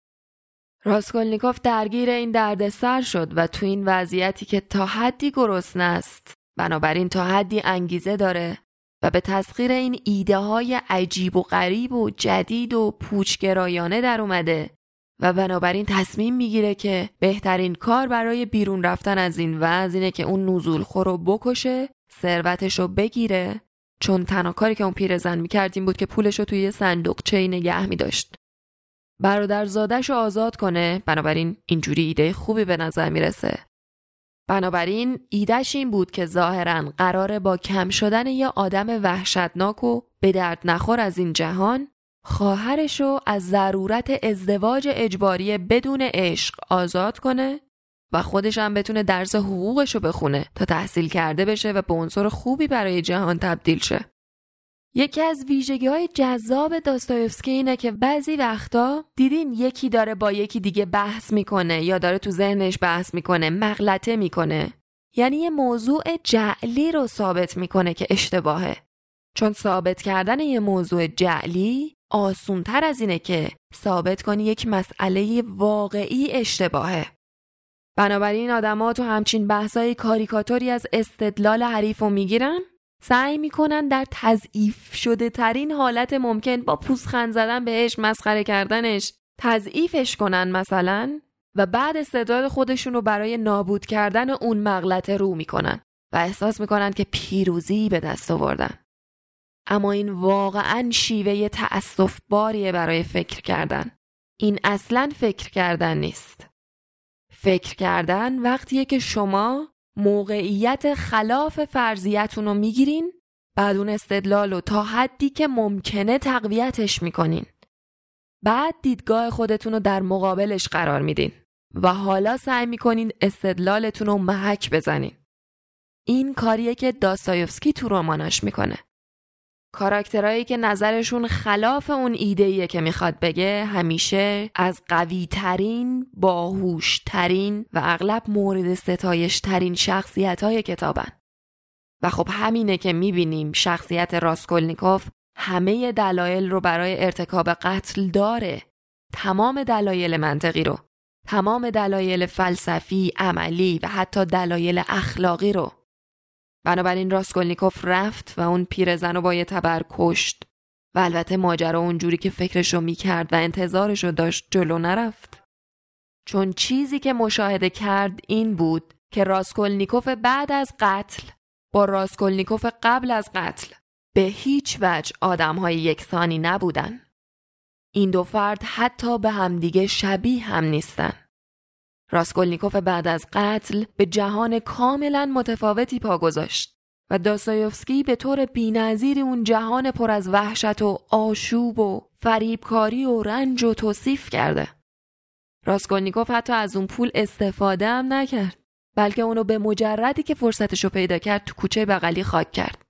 راسکولنیکوف درگیر این دردسر شد و تو این وضعیتی که تا حدی گرسنه است. بنابراین تا حدی انگیزه داره و به تسخیر این ایده های عجیب و غریب و جدید و پوچگرایانه در اومده. و بنابراین تصمیم می‌گیره که بهترین کار برای بیرون رفتن از این وضع اینه که اون نزول خورو بکشه ثروتش رو بگیره. چون تنها کاری که اون پیرزن می‌کرد این بود که پولش رو توی یه صندوقچه نگه میداشت. برادر زادش رو آزاد کنه. بنابراین اینجوری ایده خوبی به نظر می‌رسه. بنابراین ایدهش این بود که ظاهرا قراره با کم شدن یه آدم وحشتناک و به درد نخور از این جهان خواهرش رو از ضرورت ازدواج اجباری بدون عشق آزاد کنه و خودش هم بتونه درس حقوقش رو بخونه تا تحصیل کرده بشه و به عنصر خوبی برای جهان تبدیل شه. یکی از ویژگی های جذاب داستایفسکی اینه که بعضی وقتا دیدین یکی داره با یکی دیگه بحث می‌کنه یا داره تو ذهنش بحث می‌کنه مغلطه می‌کنه یعنی یه موضوع جعلی رو ثابت می‌کنه که اشتباهه چون ثابت کردن یه موضوع جعلی آسونتر از اینه که ثابت کنی یک مسئله واقعی اشتباهه. بنابراین آدما تو همچین بحثای کاریکاتوری از استدلال حریف رو می‌گیرن سعی می‌کنن در تضعیف شده ترین حالت ممکن با پوزخند زدن بهش مسخره کردنش تضعیفش کنن مثلا و بعد استعداد خودشون رو برای نابود کردن اون مغلطه رو می‌کنن و احساس می‌کنن که پیروزی به دست آوردن. اما این واقعا شیوه تأصف باریه برای فکر کردن. این اصلا فکر کردن نیست. فکر کردن وقتیه که شما موقعیت خلاف فرضیتون رو می‌گیرین بعد اون استدلال رو تا حدی که ممکنه تقویتش می‌کنین. بعد دیدگاه خودتون رو در مقابلش قرار میدین و حالا سعی می‌کنین استدلالتون رو محک بزنین. این کاریه که داستایوفسکی تو رماناش می‌کنه. کاراکترهایی که نظرشون خلاف اون ایده که می‌خواد بگه همیشه از قوی ترین، باهوش ترین و اغلب مورد ستایش ترین شخصیت های کتابن. و خب همینه که می‌بینیم شخصیت راسکولنیکوف همه دلایل رو برای ارتکاب قتل داره. تمام دلایل منطقی رو. تمام دلایل فلسفی، عملی و حتی دلایل اخلاقی رو. بنابراین راسکولنیکوف رفت و اون پیرزن رو با یه تبر کشت. و البته ماجرا اونجوری که فکرشو می‌کرد و انتظارشو داشت جلو نرفت. چون چیزی که مشاهده کرد این بود که راسکولنیکوف بعد از قتل با راسکولنیکوف قبل از قتل به هیچ وجه آدمهای یکسانی نبودن. این دو فرد حتی به همدیگه شبیه هم نیستن. راسکولنیکوف بعد از قتل به جهان کاملا متفاوتی پا گذاشت و داستایوفسکی به طور بینظیری اون جهان پر از وحشت و آشوب و فریبکاری و رنج و توصیف کرده. راسکولنیکوف حتی از اون پول استفاده هم نکرد بلکه اونو به مجردی که فرصتشو پیدا کرد تو کوچه بغلی خاک کرد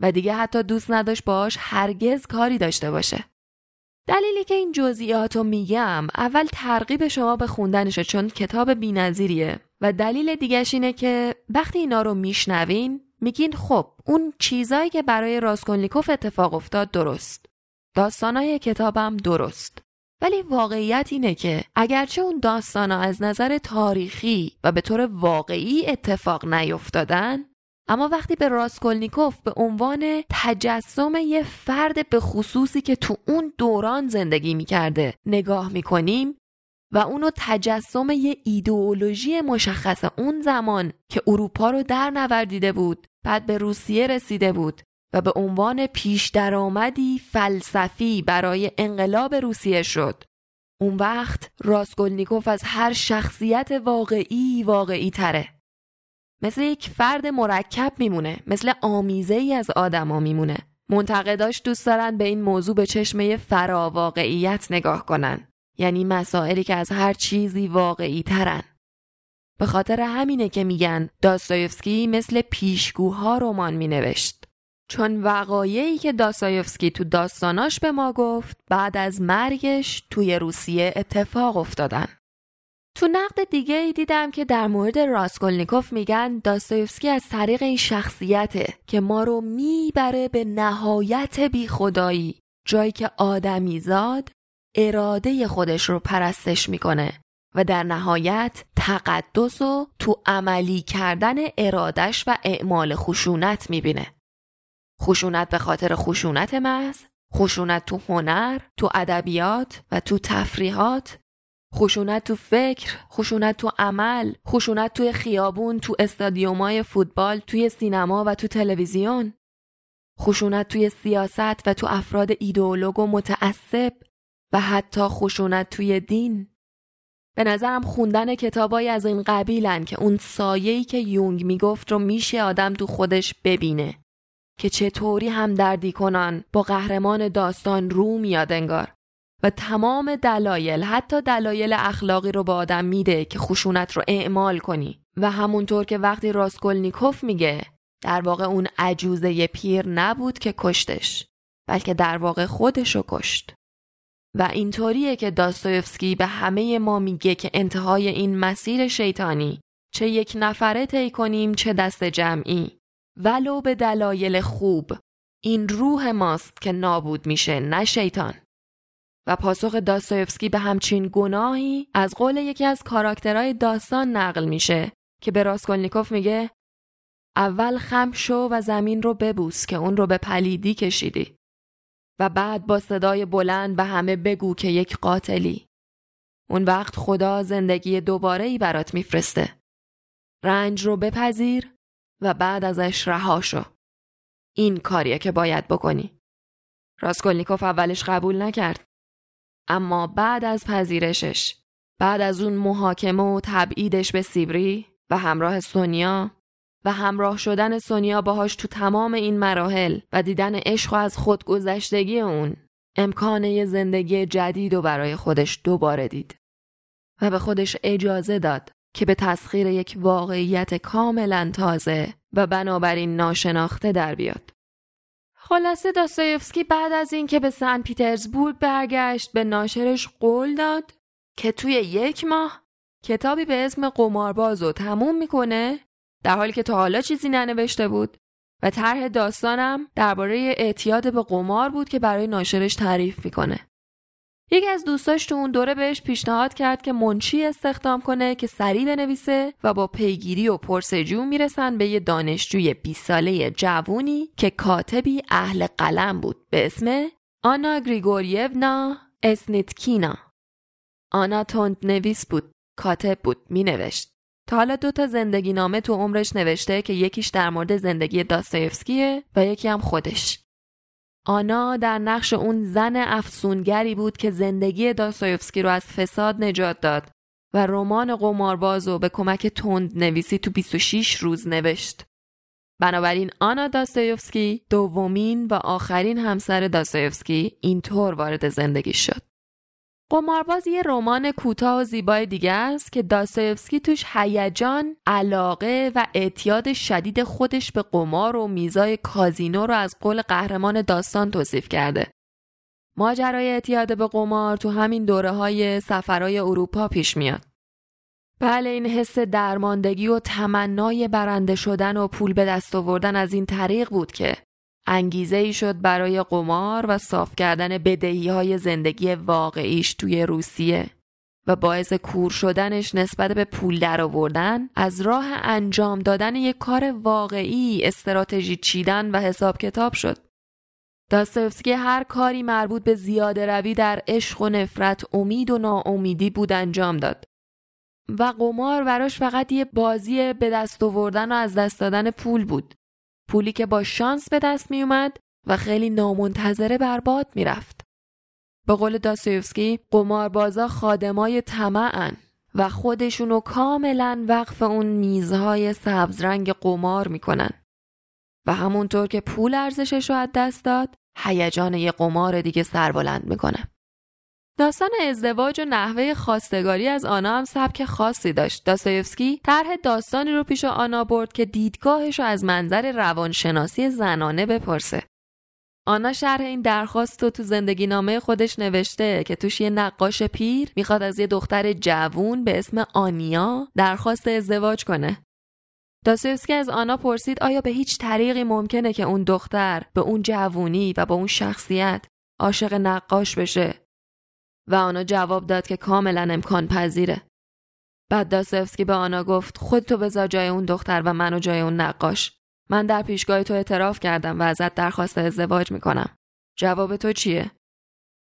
و دیگه حتی دوست نداشت باش هرگز کاری داشته باشه. دلیلی که این جزئیات رو میگم اول ترغیب شما به خوندنشه چون کتاب بینظیریه. و دلیل دیگهش اینه که وقتی اینا رو میشنوین میگین خب اون چیزایی که برای راسکولنیکوف اتفاق افتاد درست. داستانای کتابم درست. ولی واقعیت اینه که اگرچه اون داستانا از نظر تاریخی و به طور واقعی اتفاق نیفتادن اما وقتی به راسکولنیکوف به عنوان تجسم یه فرد به خصوصی که تو اون دوران زندگی می‌کرده نگاه می‌کنیم و اونو تجسم یه ایدئولوژی مشخص اون زمان که اروپا رو در نوردیده بود بعد به روسیه رسیده بود و به عنوان پیش درآمدی فلسفی برای انقلاب روسیه شد. اون وقت راسکولنیکوف از هر شخصیت واقعی واقعی تره مثل یک فرد مرکب میمونه مثل آمیزه ای از آدما میمونه. منتقداش دوست دارن به این موضوع به چشمه فراواقعیت نگاه کنن. یعنی مسائلی که از هر چیزی واقعی ترن به خاطر همینه که میگن داستایفسکی مثل پیشگوها رمان مینوشت. چون وقایعی که داستایفسکی تو داستاناش به ما گفت بعد از مرگش توی روسیه اتفاق افتادن. تو نقد دیگه ای دیدم که در مورد راسکولنیکوف میگن داستایفسکی از طریق این شخصیته که ما رو می‌بره به نهایت بی خدایی جایی که آدمیزاد اراده خودش رو پرستش می‌کنه و در نهایت تقدس و تو عملی کردن ارادش و اعمال خشونت می‌بینه. خشونت به خاطر خشونت محض، خشونت تو هنر، تو ادبیات و تو تفریحات خشونت تو فکر، خشونت تو عمل، خشونت توی خیابون، تو استادیومای فوتبال، توی سینما و تو تلویزیون. خشونت توی سیاست و تو افراد ایدئولوگ و متعصب و حتی خشونت توی دین. به نظرم خوندن کتابای از این قبیلن که اون سایه‌ای که یونگ می‌گفت رو میشه آدم تو خودش ببینه که چطوری هم دردی کنن با قهرمان داستان رو میاد انگار و تمام دلایل حتی دلایل اخلاقی رو به آدم میده که خشونت رو اعمال کنی. و همونطور که وقتی راسکولنیکوف میگه در واقع اون عجوزه پیر نبود که کشتش بلکه در واقع خودش رو کشت. و اینطوریه که داستایفسکی به همه ما میگه که انتهای این مسیر شیطانی چه یک نفره طی کنیم چه دست جمعی. ولو به دلایل خوب این روح ماست که نابود میشه نه شیطان. و پاسخ داستایفسکی به همچین گناهی از قول یکی از کاراکترهای داستان نقل میشه که به راسکولنیکوف میگه اول خم شو و زمین رو ببوس که اون رو به پلیدی کشیدی. و بعد با صدای بلند به همه بگو که یک قاتلی. اون وقت خدا زندگی دوباره ای برات میفرسته. رنج رو بپذیر و بعد ازش رها شو. این کاریه که باید بکنی. راسکولنیکوف اولش قبول نکرد. اما بعد از پذیرشش، بعد از اون محاکمه و تبعیدش به سیبری و همراه سونیا و همراه شدن سونیا باهاش تو تمام این مراحل و دیدن عشق و از خودگذشتگی اون امکان یه زندگی جدید و برای خودش دوباره دید و به خودش اجازه داد که به تسخیر یک واقعیت کاملا تازه و بنابراین ناشناخته در بیاد. خلاصه داستایفسکی بعد از اینکه به سن پیترزبورگ برگشت به ناشرش قول داد که توی یک ماه کتابی به اسم قمارباز رو تموم می‌کنه در حالی که تا حالا چیزی ننوشته بود و طرح داستانم درباره اعتیاد به قمار بود که برای ناشرش تعریف می‌کنه. یکی از دوستاش تو اون دوره بهش پیشنهاد کرد که منشی استخدام کنه که سریع بنویسه و با پیگیری و پرسجو می‌رسن به یه دانشجوی 20 ساله جوونی که کاتبی اهل قلم بود به اسم آنا گریگوریونا اسنیتکینا. آنا تند نویس بود، کاتب بود، مینوشت. تا حالا دو تا زندگی نامه تو عمرش نوشته که یکیش در مورد زندگی داستایفسکیه و یکی هم خودش. آنا در نقش اون زن افسونگری بود که زندگی داستایفسکی رو از فساد نجات داد و رمان قمارباز رو به کمک تند نویسی تو 26 روز نوشت. بنابراین آنا داستایفسکی دومین و آخرین همسر داستایفسکی اینطور وارد زندگی شد. قمارباز یه رمان کوتاه و زیبای دیگه است که داستایفسکی توش هیجان، علاقه و اعتیاد شدید خودش به قمار و میزای کازینو رو از قول قهرمان داستان توصیف کرده. ماجرای اعتیاد به قمار تو همین دوره های سفرهای اروپا پیش میاد. بله این حس درماندگی و تمنای برنده شدن و پول به دست آوردن از این طریق بود که انگیزه ای شد برای قمار و صاف کردن بدهی های زندگی واقعیش توی روسیه و باعث کور شدنش نسبت به پول در آوردن از راه انجام دادن یک کار واقعی استراتژی چیدن و حساب کتاب شد. داستایفسکی هر کاری مربوط به زیاده روی در عشق و نفرت امید و ناامیدی بود انجام داد. و قمار براش فقط یه بازی به دست آوردن و از دست دادن پول بود. پولی که با شانس به دست می اومد و خیلی نامنتظره برباد می رفت. به قول داستایوفسکی قماربازا خادمای طمعن و خودشونو کاملا وقف اون میزهای سبزرنگ قمار می‌کنن و همونطور که پول ارزشش رو از دست داد هیجان یه قمار دیگه سربلند می‌کنه. داستان ازدواج و نحوه خواستگاری از آنا هم سبک خاصی داشت. داستایفسکی طرح داستانی رو پیش آنا برد که دیدگاهش رو از منظر روانشناسی زنانه بپرسه. آنا شرح این درخواست رو تو زندگی نامه خودش نوشته که توش یه نقاش پیر می‌خواد از یه دختر جوون به اسم آنیا درخواست ازدواج کنه. داستایفسکی از آنا پرسید آیا به هیچ طریقی ممکنه که اون دختر به اون جوونی و با اون شخصیت عاشق نقاش بشه و آنا جواب داد که کاملا امکان پذیره. بعد داستفسکی به آنا گفت خودتو بذار جای اون دختر و منو جای اون نقاش. من در پیشگاه تو اعتراف کردم و ازت درخواست ازدواج می‌کنم. جواب تو چیه؟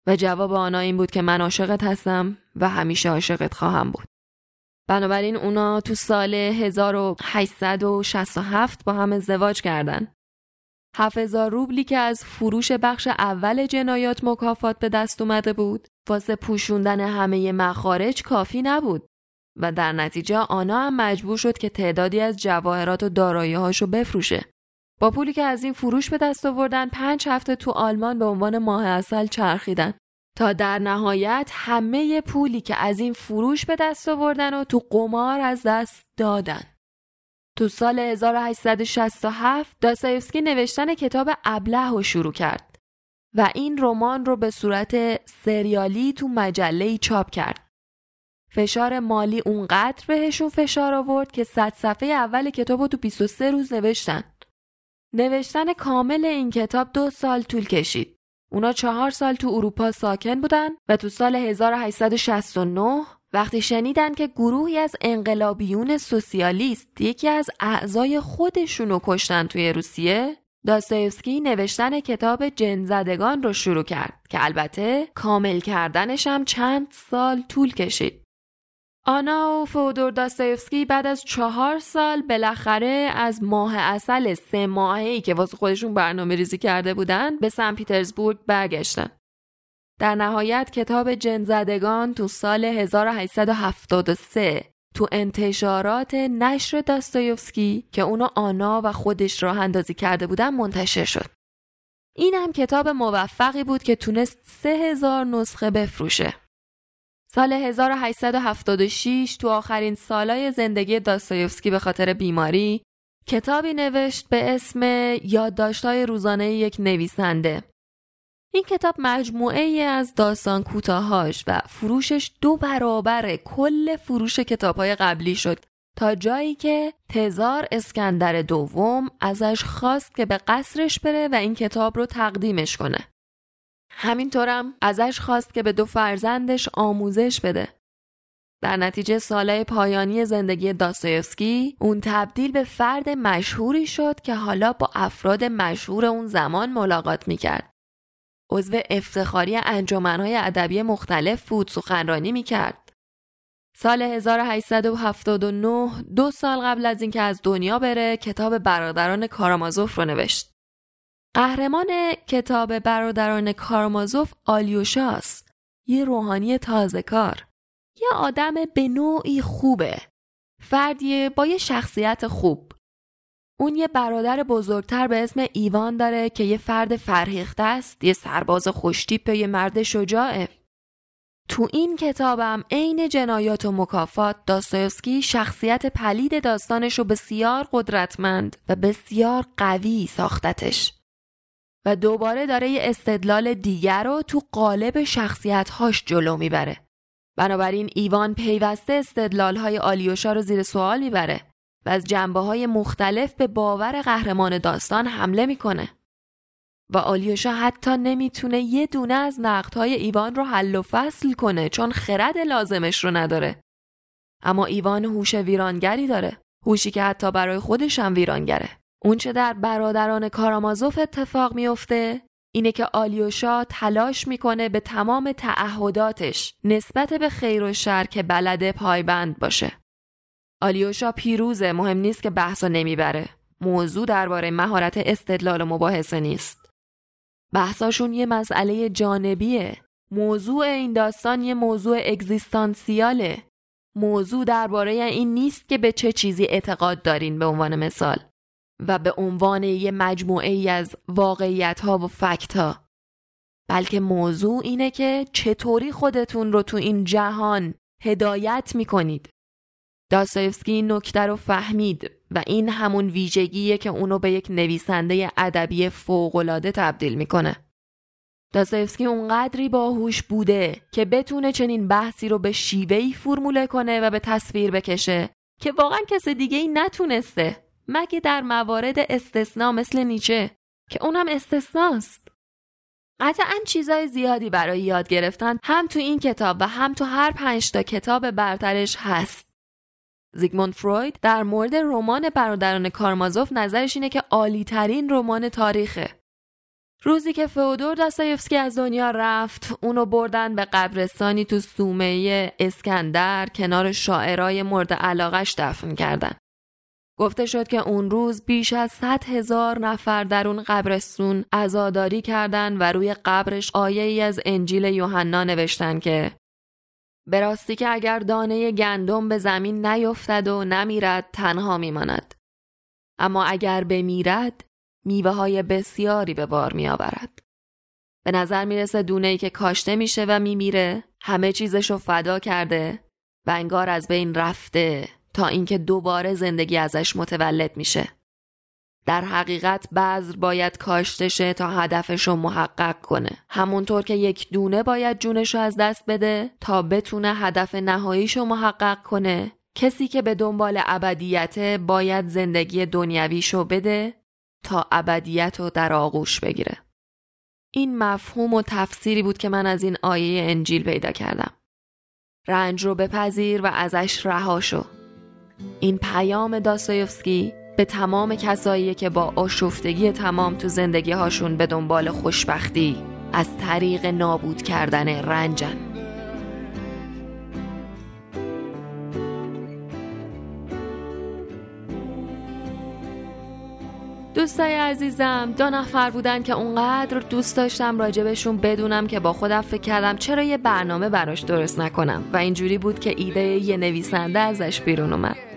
و جواب آنا این بود که من عاشقت هستم و همیشه عاشقت خواهم بود. بنابراین اونا تو سال 1867 با هم ازدواج کردن. 7000 روبلی که از فروش بخش اول جنایات مکافات به دست اومده بود واسه پوشوندن همه مخارج کافی نبود و در نتیجه آنا هم مجبور شد که تعدادی از جواهرات و دارایی‌هاشو بفروشه. با پولی که از این فروش به دست آوردن پنج هفته تو آلمان به عنوان ماه اصل چرخیدن تا در نهایت همه پولی که از این فروش به دست آوردن و تو قمار از دست دادن. تو سال 1867 داستایفسکی نوشتن کتاب ابله رو شروع کرد و این رمان رو به صورت سریالی تو مجله چاپ کرد. فشار مالی اونقدر بهشون فشار آورد که صد صفحه اول کتاب رو تو 23 روز نوشتن. نوشتن کامل این کتاب دو سال طول کشید. اونا چهار سال تو اروپا ساکن بودن و تو سال 1869 وقتی شنیدن که گروهی از انقلابیون سوسیالیست یکی از اعضای خودشون رو کشتن توی روسیه داستایوسکی نوشتن کتاب جنزدگان رو شروع کرد که البته کامل کردنش هم چند سال طول کشید. آنا و فودور داستایوسکی بعد از چهار سال بالاخره از ماه اصل سه ماهی که واسه خودشون برنامه ریزی کرده بودن به سن پیترزبورگ برگشتن. در نهایت کتاب جنزدگان تو سال 1873 تو انتشارات نشر داستایوفسکی که اونو آنا و خودش راه اندازی کرده بودن منتشر شد. این هم کتاب موفقی بود که تونست سه هزار نسخه بفروشه. سال 1876 تو آخرین سالای زندگی داستایوفسکی به خاطر بیماری کتابی نوشت به اسم یادداشت‌های روزانه یک نویسنده این کتاب مجموعه از داستان کوتاهاش و فروشش دو برابر کل فروش کتاب های قبلی شد تا جایی که تزار اسکندر دوم ازش خواست که به قصرش بره و این کتاب رو تقدیمش کنه. همینطورم ازش خواست که به دو فرزندش آموزش بده. در نتیجه سالهای پایانی زندگی داستایفسکی اون تبدیل به فرد مشهوری شد که حالا با افراد مشهور اون زمان ملاقات می‌کرد. عضو افتخاری انجمنهای ادبی مختلف بود سخنرانی می‌کرد. سال 1879 دو سال قبل از اینکه از دنیا بره کتاب برادران کارامازوف رو نوشت. قهرمان کتاب برادران کارامازوف آلیوشاست. یه روحانی تازه کار. یه آدم به نوعی خوبه. فردیه با یه شخصیت خوب. اون یه برادر بزرگتر به اسم ایوان داره که یه فرد فرهیخته است یه سرباز خوشتیپ یه مرد شجاعه تو این کتابم عین جنایات و مکافات داستایوسکی شخصیت پلید داستانش رو بسیار قدرتمند و بسیار قوی ساختتش. و دوباره داره یه استدلال دیگر رو تو قالب شخصیتهاش جلو می‌بره. بنابراین ایوان پیوسته استدلالهای آلیوشا رو زیر سوال می‌بره. و از جنبه های مختلف به باور قهرمان داستان حمله می‌کنه. و آلیوشا حتی نمی‌تونه یه دونه از نقدهای ایوان رو حل و فصل کنه چون خرد لازمش رو نداره. اما ایوان هوش ویرانگری داره. هوشی که حتی برای خودش هم ویرانگره. اونچه در برادران کارامازوف اتفاق میفته اینه که آلیوشا تلاش می‌کنه به تمام تعهداتش نسبت به خیر و شر که بلده پایبند باشه. آلیوشا پیروزه مهم نیست که بحثا نمی‌بره. موضوع درباره مهارت استدلال و مباحثه نیست. بحثاشون یه مسئله جانبیه. موضوع این داستان یه موضوع اگزیستانسیاله. موضوع درباره این نیست که به چه چیزی اعتقاد دارین به عنوان مثال و به عنوان یه مجموعه ای از واقعیت ها و فکت ها بلکه موضوع اینه که چطوری خودتون رو تو این جهان هدایت می‌کنید. داستایفسکی این نکته رو فهمید و این همون ویژگیه که اونو به یک نویسنده ادبی فوقالعاده تبدیل می‌کنه. داستایفسکی اونقدری باهوش بوده که بتونه چنین بحثی رو به شیوهی فرموله کنه و به تصویر بکشه که واقعا کس دیگه ای نتونسته مگه در موارد استثنا مثل نیچه که اونم استثناست. قطعا چیزای زیادی برای یاد گرفتن هم تو این کتاب و هم تو هر پنج تا کتاب برترش هست. زیگموند فروید در مورد رمان برادران کارمازوف نظرش اینه که عالی ترین رمان تاریخه. روزی که فئودور داستایفسکی از دنیا رفت اونو بردن به قبرستانی تو سومه اسکندر کنار شاعرای مورد علاقش دفن کردن. گفته شد که اون روز بیش از 100 هزار نفر در اون قبرستون عزاداری کردن و روی قبرش آیه ای از انجیل یوحنا نوشتن که به راستی که اگر دانه گندم به زمین نیفتد و نمیرد تنها میماند. اما اگر بمیرد میوه های بسیاری به بار می آورد. به نظر می‌رسه دونه ای که کاشته میشه و میمیره همه چیزش رو فدا کرده و انگار از بین رفته تا اینکه دوباره زندگی ازش متولد میشه. در حقیقت بذر باید کاشته شه تا هدفش رو محقق کنه. همونطور که یک دونه باید جونش رو از دست بده تا بتونه هدف نهاییش رو محقق کنه. کسی که به دنبال ابدیت باید زندگی دنیویشو بده تا ابدیت رو در آغوش بگیره. این مفهوم و تفسیری بود که من از این آیه انجیل پیدا کردم. رنج رو بپذیر و ازش رها شو. این پیام داستایوفسکی به تمام کسایی که با آشفتگی تمام تو زندگی هاشون به دنبال خوشبختی از طریق نابود کردن رنجن. دوستای عزیزم دو نفر بودن که اونقدر دوست داشتم راجبشون بدونم که با خودم فکر کردم چرا یه برنامه براش درست نکنم. و اینجوری بود که ایده یه نویسنده ازش بیرون اومد.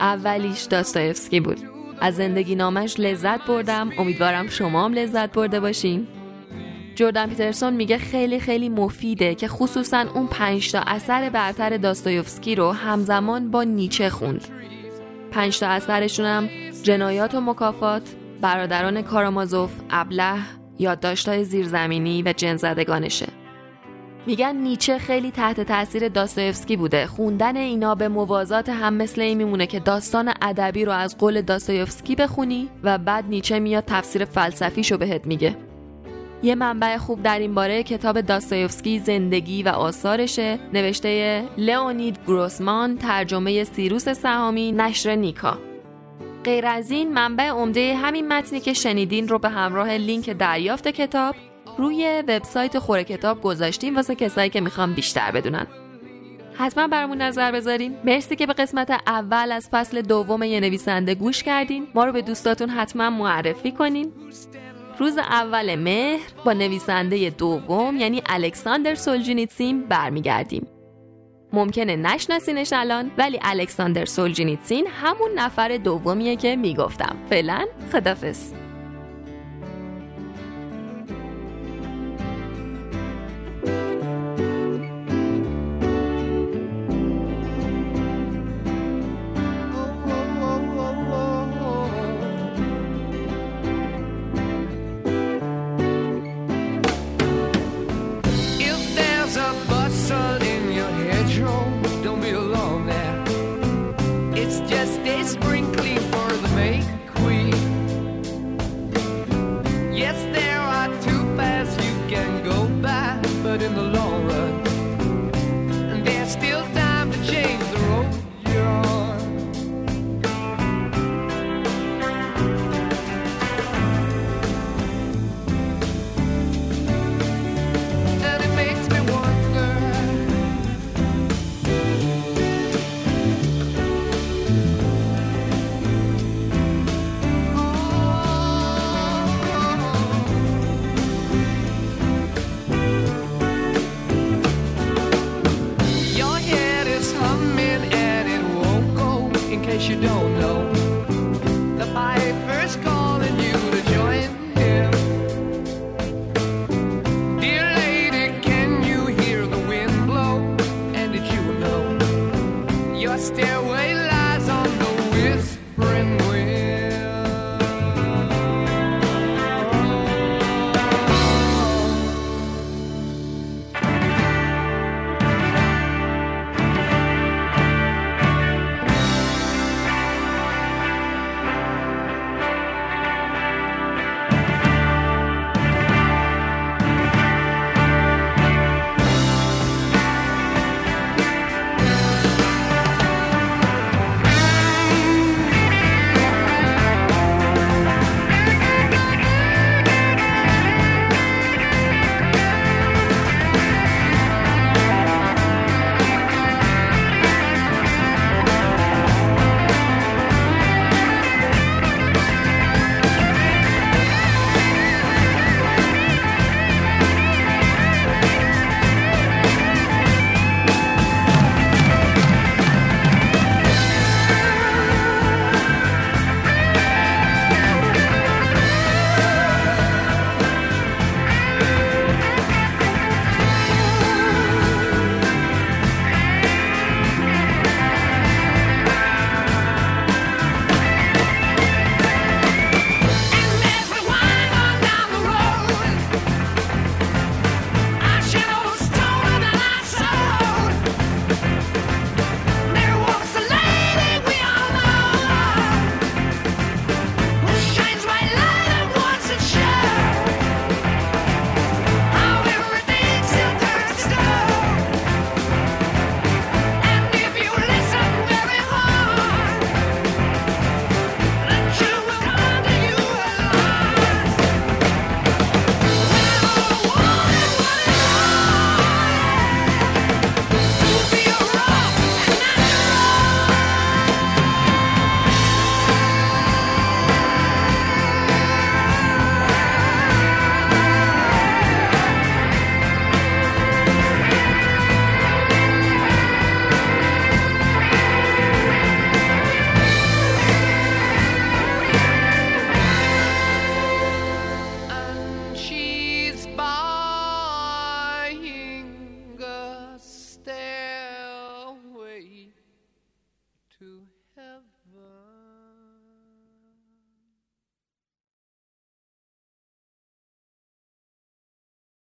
اولیش داستایفسکی بود. از زندگی نامش لذت بردم. امیدوارم شما هم لذت برده باشین. جردن پیترسون میگه خیلی خیلی مفیده که خصوصا اون پنج تا اثر برتر داستایوفسکی رو همزمان با نیچه خوند. پنج تا اثرشون هم جنایات و مکافات برادران کارامازوف ابله یادداشت‌های زیرزمینی و جنزدگانشه. میگن نیچه خیلی تحت تاثیر داستایفسکی بوده. خوندن اینا به موازات هم مثل این میمونه که داستان ادبی رو از قول داستایفسکی بخونی و بعد نیچه میاد تفسیر فلسفیشو بهت میگه. یه منبع خوب در این باره کتاب داستایوفسکی زندگی و آثارشه. نوشته لئونید گروسمان ترجمه سیروس سهامی نشر نیکا. غیر از این منبع عمده همین متنی که شنیدین رو به همراه لینک دریافت کتاب روی وبسایت خوره کتاب گذاشتیم واسه کسایی که می‌خوام بیشتر بدونن. حتما برامون نظر بذارین. مرسی که به قسمت اول از فصل دوم یه نویسنده گوش کردین. ما رو به دوستاتون حتما معرفی کنین. روز اول مهر با نویسنده دوم یعنی الکساندر سولجینیتسین برمیگردیم. ممکنه نشناسینش الان ولی الکساندر سولجینیتسین همون نفر دومیه که می‌گفتم. فعلا خدافز